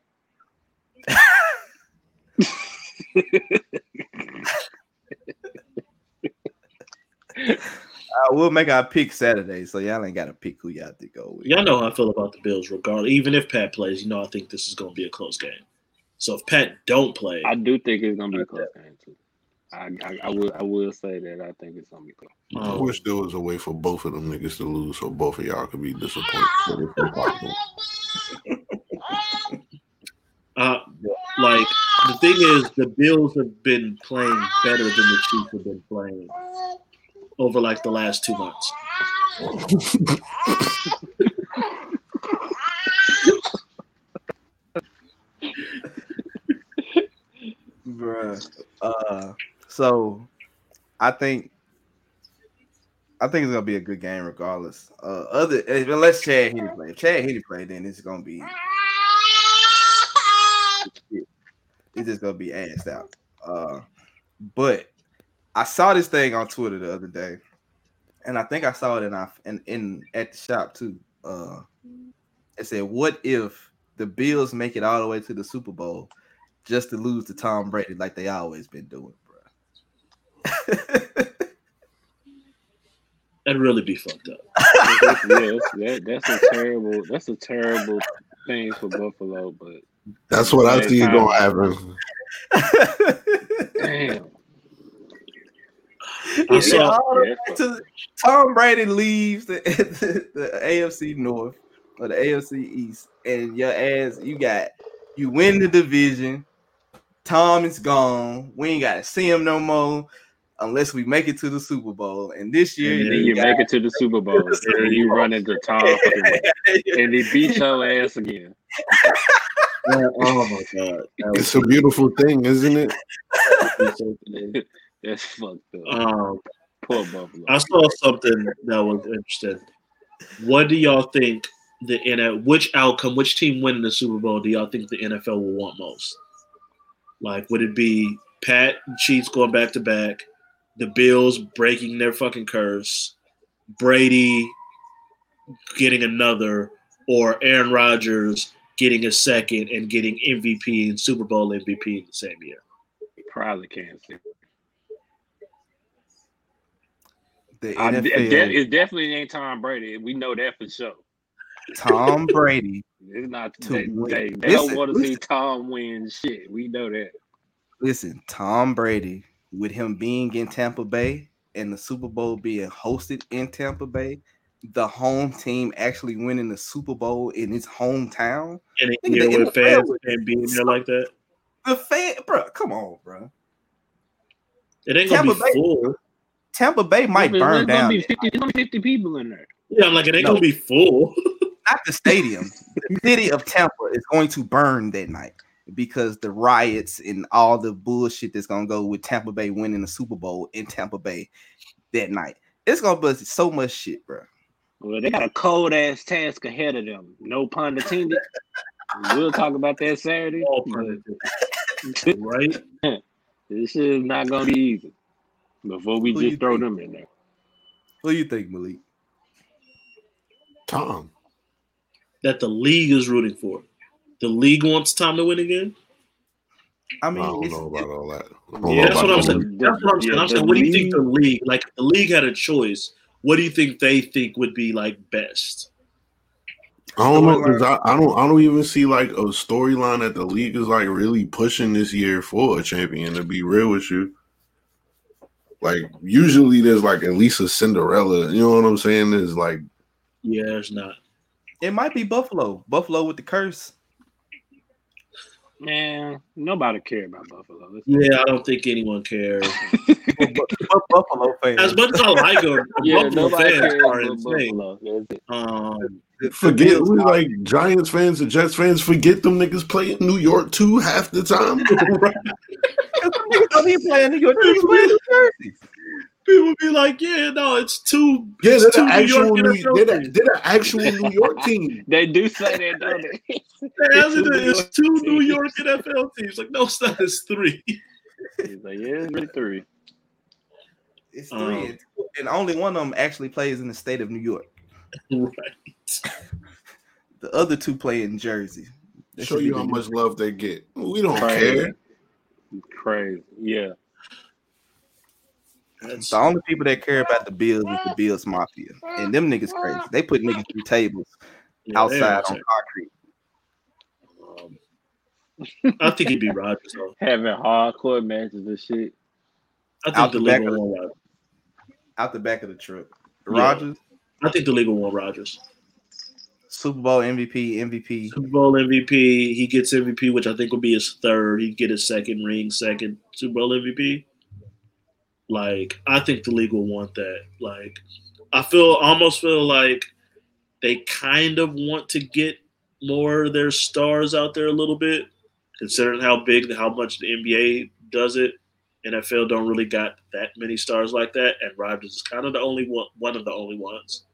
Uh, we'll make our pick Saturday, so y'all ain't got to pick who y'all to go with. Y'all know how I feel about the Bills, regardless. Even if Pat plays, you know I think this is going to be a close game. So if Pat don't play, I do think it's gonna be a close game too. I, I I will I will say that I think it's gonna be close. I um, wish there was a way for both of them niggas to lose, so both of y'all could be disappointed. Uh, like the thing is, the Bills have been playing better than the Chiefs have been playing over like the last two months. Bruh. Uh, so I think I think it's gonna be a good game regardless. Uh, other unless Chad Henne play. If Chad Henne play, then it's gonna be it's just gonna be assed out. Uh, but I saw this thing on Twitter the other day, and I think I saw it in our in, in at the shop too. Uh, it said, "What if the Bills make it all the way to the Super Bowl just to lose to Tom Brady like they always been doing, bro?" That'd really be fucked up. That's, yeah, that's, that, that's a terrible that's a terrible thing for Buffalo, but That's what I see gonna happen. damn. I saw all Yeah, way to- Tom Brady leaves the, the, the AFC North or the AFC East, and your ass, you got you win the division. Tom is gone. We ain't got to see him no more unless we make it to the Super Bowl. And this year, And then you make it to the Super Bowl, and then you run into Tom, and he beat your ass again. oh my god, It's a beautiful thing, isn't it? That's fucked up. um, Poor Buffalo. I saw something that was interesting. What do y'all think the N which outcome, which team winning the Super Bowl do y'all think the NFL will want most? Like, would it be Pat and Chiefs going back to back, the Bills breaking their fucking curse, Brady getting another, or Aaron Rodgers getting a second and getting MVP and Super Bowl MVP in the same year? Probably can't see. the NFL, it, de- it definitely ain't Tom Brady. We know that for sure. Tom Brady. It's not. To They, win. they, they Listen, don't want to see. Tom win shit. We know that. Listen, Tom Brady, with him being in Tampa Bay and the Super Bowl being hosted in Tampa Bay, the home team actually winning the Super Bowl in its hometown. And a Nigga, the with fans and being there like that, The fan, bro, come on, bro. it ain't gonna Tampa be Bay- full. Tampa Bay might There's burn gonna down. 50, there's gonna be 50 people in there. Yeah, I'm like, it ain't No. gonna be full. Not the stadium. the city of Tampa is going to burn that night because the riots and all the bullshit that's gonna go with Tampa Bay winning the Super Bowl in Tampa Bay that night. it's gonna be so much shit, bro. Well, they got a cold ass task ahead of them. No pun intended. we'll talk about that Saturday. All but pun right? This is not gonna be easy. Before we Who just throw think? them in there. What do you think, Malik? Tom. That the league is rooting for. The league wants Tom to win again. I mean, I don't know about all that. Yeah, that's about what I'm saying. That's what I'm saying. Yeah, I'm saying, what do you think the league, like, the league had a choice? What do you think they think would be like best? I don't know because uh, I, I don't I don't even see like a storyline that the league is like really pushing this year for a champion. To be real with you, like usually there's like at least a Cinderella. You know what I'm saying? There's like Yeah, there's not. it might be Buffalo. Buffalo with the curse. Man, nobody care about Buffalo. Let's- Yeah, I don't think anyone cares. Buffalo fans. As much as I like them, Yeah, Buffalo fans are insane. Buffalo. That's it. Um, forget we like Giants fans and Jets fans. Forget them niggas play in New York too half the time. Niggas don't even play in New York. Niggas play in New Jersey. People be like, "Yeah, no, it's two. Yeah, it's they're two the actual York New, NFL they're, the, they're the actual New York team. They do say that, don't they? As it two New two York New. York NFL teams. Like, no, it's not. It's three. He's like, yeah, it's really three. It's three, Um, and, two- and only one of them actually plays in the state of New York. right. The other two play in Jersey. That Show you how new- much love they get. We don't Crazy. care. Crazy. Yeah. That's, The only people that care about the Bills is the Bills Mafia, and them niggas crazy. They put niggas through tables yeah, outside on concrete. Um, I think he'd be Rodgers though. Having hardcore matches and shit. I think Out the the league back will of want out the back of the truck. Yeah. Rodgers, I think the league will want Rodgers. Super Bowl MVP, MVP. Super Bowl MVP. He gets MVP, which I think would be his third. He'd get his second ring, second Super Bowl MVP. Like, I think the league will want that. Like, I feel almost feel like they kind of want to get more of their stars out there a little bit, considering how big, how much the NBA does it. NFL don't really got that many stars like that, and Rodgers is kind of the only one, one of the only ones.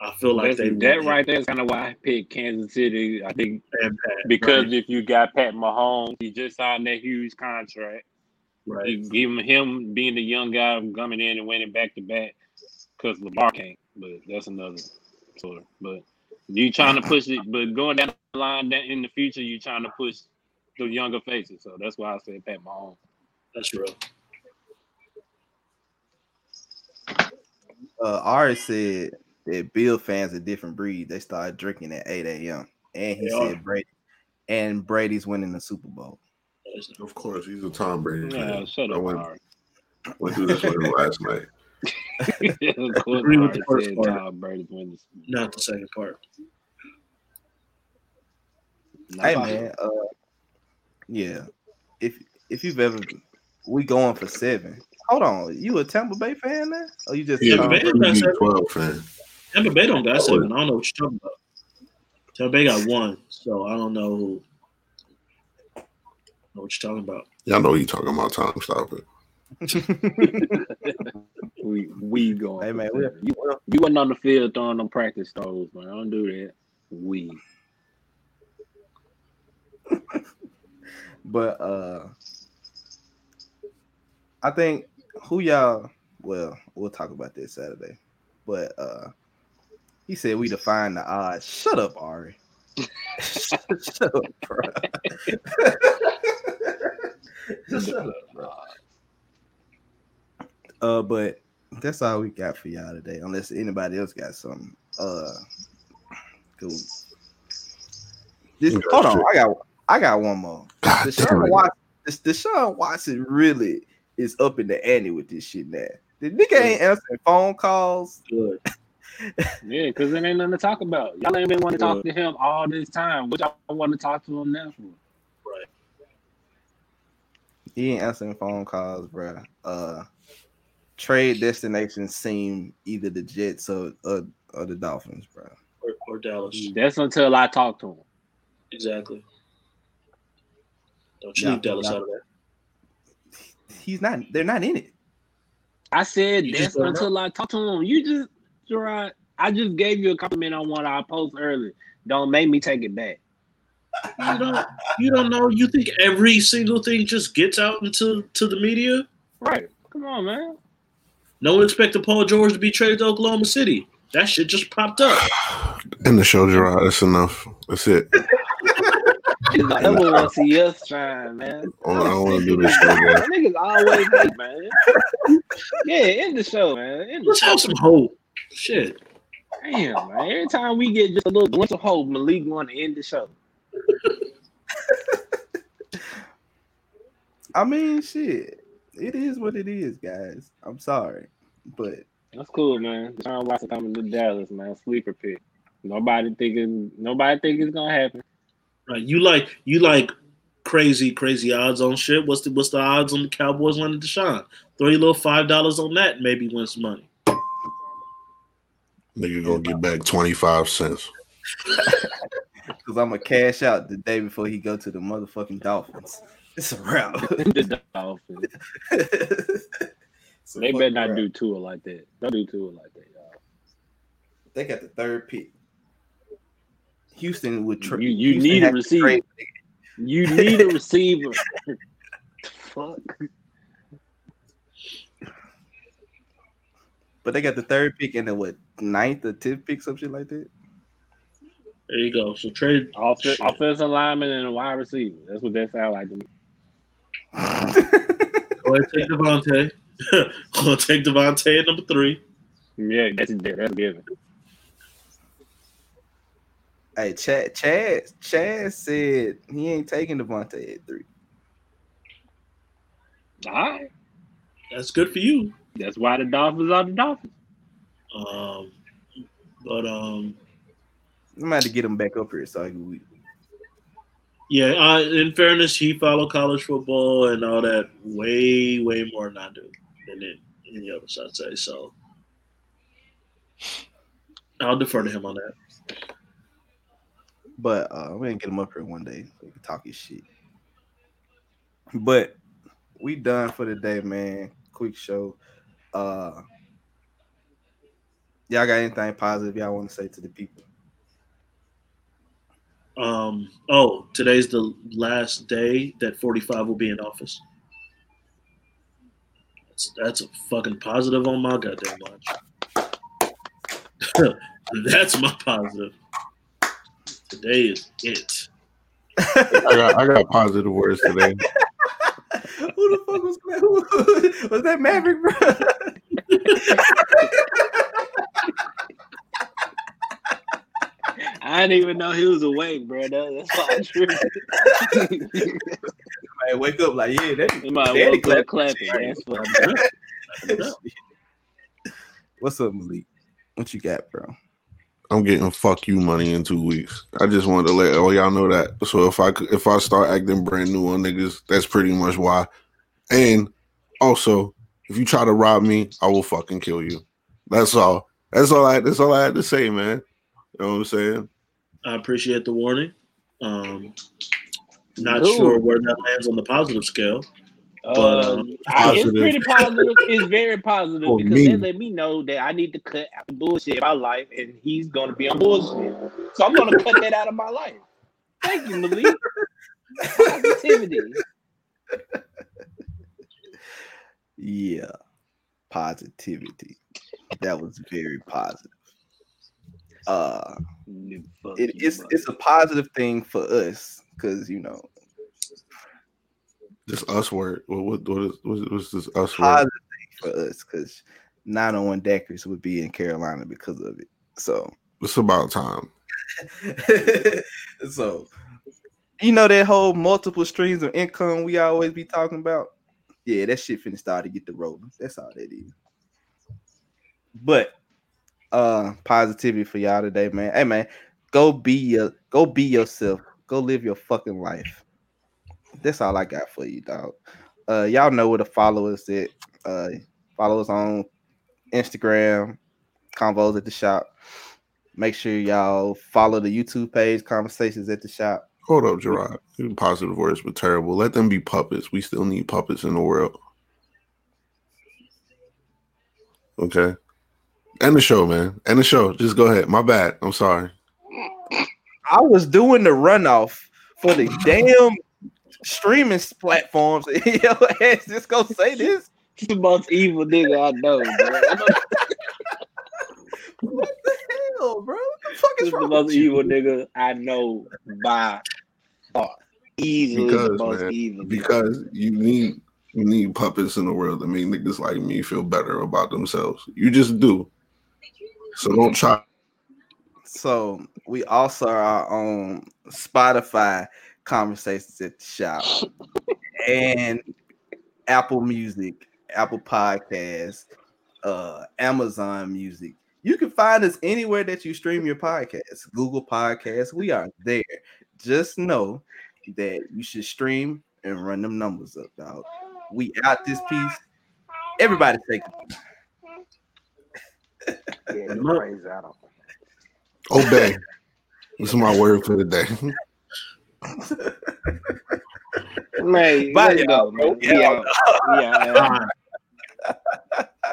I feel like they that him right there is kind of why I picked Kansas City. I think Pat, because right, if you got Pat Mahomes, he just signed that huge contract. Right. You give him, him being the young guy coming in and winning back to back because Lamar can't. But that's another story. But you trying to push it, but going down the line that in the future, you trying to push the younger faces. So that's why I said Pat Mahomes. That's real. Uh, Ari said that Bill fans a different breed. They started drinking at 8 a.m. And he They said are. Brady and Brady's winning the Super Bowl. That's- Of course, he's a Tom Brady Yeah, fan. shut I up, went, Ari. went through this with him last night. of course, Agree with the first part. Tom Brady's winning. Not the second part. Hey man, uh, yeah. If if you've ever, we going for seven. Hold on, you a Tampa Bay fan now? Or you just Yeah, Tom man. Brady? that's He's it. 12 fan. Tampa Bay don't got seven. I don't know what you're talking about. Tampa Bay got one, so I don't know who. Know what you're talking about? Y'all know you talking about time. Stop it. We we going. Hey man, seven. we, you, you wasn't on the field throwing them practice throws, man. I don't do that. We. but uh, I think who y'all. Well, we'll talk about this Saturday. But uh, he said we define the odds. Shut up, Ari. Shut up, bro. Shut up, bro. Uh, but that's all we got for y'all today. Unless anybody else got something. Uh, cool. This, You got hold on, shit. I got I got one more. God damn Deshaun. Watson, this Deshaun Watson really is up in the ante with this shit now. The nigga ain't answering phone calls. Good. Yeah, because it ain't nothing to talk about. Y'all ain't been want to talk to him all this time. What y'all want to talk to him now for? Right. He ain't answering phone calls, bro. Uh, trade destinations seem either the Jets or or, or the Dolphins, bro. Or, or Dallas. That's until I talk to him. Exactly. Don't you Yeah, leave Dallas yeah. out of that. He's not. They're not in it. I said You that's just don't until I talk to him. You just, Gerard, I just gave you a compliment on one I post earlier. Don't make me take it back. You don't you don't know. You think every single thing just gets out into to the media? Right. Come on, man. No one expected Paul George to be traded to Oklahoma City. That shit just popped up. In the show, Gerard. That's enough. That's it. I never want to see us shine, man. I don't, want to do this show, guys. Niggas always hate, man. Yeah, in the show, man. In the Let's have some hope. Shit. Damn, man. Every time we get just a little glimpse of hope, Malik want to end the show. I mean, shit. It is what it is, guys. I'm sorry, but That's cool, man. John Watson coming to Dallas, man. Sleeper pick. Nobody thinking. Nobody think it's gonna happen. Right. You like you like crazy, crazy odds on shit. What's the what's the odds on the Cowboys winning Deshaun? Throw your little five dollars on that, maybe win some money. Nigga gonna get back 25 cents. because I'm gonna cash out the day before he go to the motherfucking Dolphins. It's a wrap. the Dolphins. It's They better not wrap. do Tua like that. Don't do Tua like that, y'all. They got the third pick. Houston would. trade. You- you Houston need a receiver. You need a receiver. Fuck. But they got the third pick and then what ninth or tenth pick, some shit like that. There you go. So trade Off- Shit. offensive lineman and a wide receiver. That's what that sounds like to me. Go ahead, take DeVonta. Go take DeVonta at number three. Yeah, that's it there. That's given. hey, Chad, Chad, Chad said he ain't taking DeVonta at three. All right. That's good for you. That's why the Dolphins are the Dolphins. Um, but um, I'm gonna have to get him back up here so I can. Yeah. Uh, in fairness, he followed college football and all that way, way more than I do than any other side say. So I'll defer to him on that. But uh, we're gonna get him up here one day we can talk his shit. But we done for the day, man. Quick show. Uh, y'all got anything positive y'all want to say to the people? Um, oh, today's the last day that 45 will be in office. That's, that's a fucking positive on my goddamn watch. that's my positive. Today is it. I got, I got positive words today. Who the fuck was that? was that Maverick, bro? I didn't even know he was awake, bro. That, that's why I tripped. Man, wake up like yeah, that. He might Daddy woke up clap. clapping. That's what What's up, Malik? What you got, bro? I'm getting fuck you money in two weeks. I just wanted to let all y'all know that. So if I if I start acting brand new on niggas, that's pretty much why. And also, if you try to rob me, I will fucking kill you. That's all. That's all I. That's all I had to say, man. You know what I'm saying? I appreciate the warning. Um, not Dude. sure where that lands on the positive scale. But, Um, um, I- it's positive. pretty positive. It's very positive For because me. they let me know that I need to cut out the bullshit in my life, and he's gonna be on bullshit. So I'm gonna cut that out of my life. Thank you, Malik. Positivity. Yeah, positivity. That was very positive. Uh, Fuck it, you, it's bro. it's a positive thing for us because you know This us word. What what what is what's, what's this us word? positive thing for us because 901 Deckers would be in Carolina because of it. So It's about time. so you know that whole multiple streams of income we always be talking about. Yeah, that shit finna start to get the rolling. That's all that is. But uh positivity for y'all today, man. Hey man, go be your go be yourself. Go live your fucking life. That's all I got for you, dog. Uh y'all know where to follow us at. Uh follow us on Instagram, convos at the shop. Make sure y'all follow the YouTube page, Conversations at the Shop. Hold up, Gerard. Positive words were terrible. Let them be puppets. We still need puppets in the world. Okay. End the show, man. End the show. Just go ahead. My bad. I'm sorry. I was doing the runoff for the damn streaming platforms. Yo, ass just gonna say this. He's the most evil nigga I know, bro. I know What the hell, bro? What the fuck He's is the wrong most with you? evil nigga I know by far. Easily the Because, most man, evil. Because you need you need puppets in the world to make niggas like me feel better about themselves. You just do. So don't try. So we also are on Spotify conversations at the shop and Apple Music, Apple Podcasts, uh, Amazon Music. You can find us anywhere that you stream your podcasts. Google Podcasts, we are there. Just know that you should stream and run them numbers up, dog. We out this piece. Everybody take it. Yeah, the praise out. Obey. this is my word for the day. Man, Bye, let's go, y'all, bro.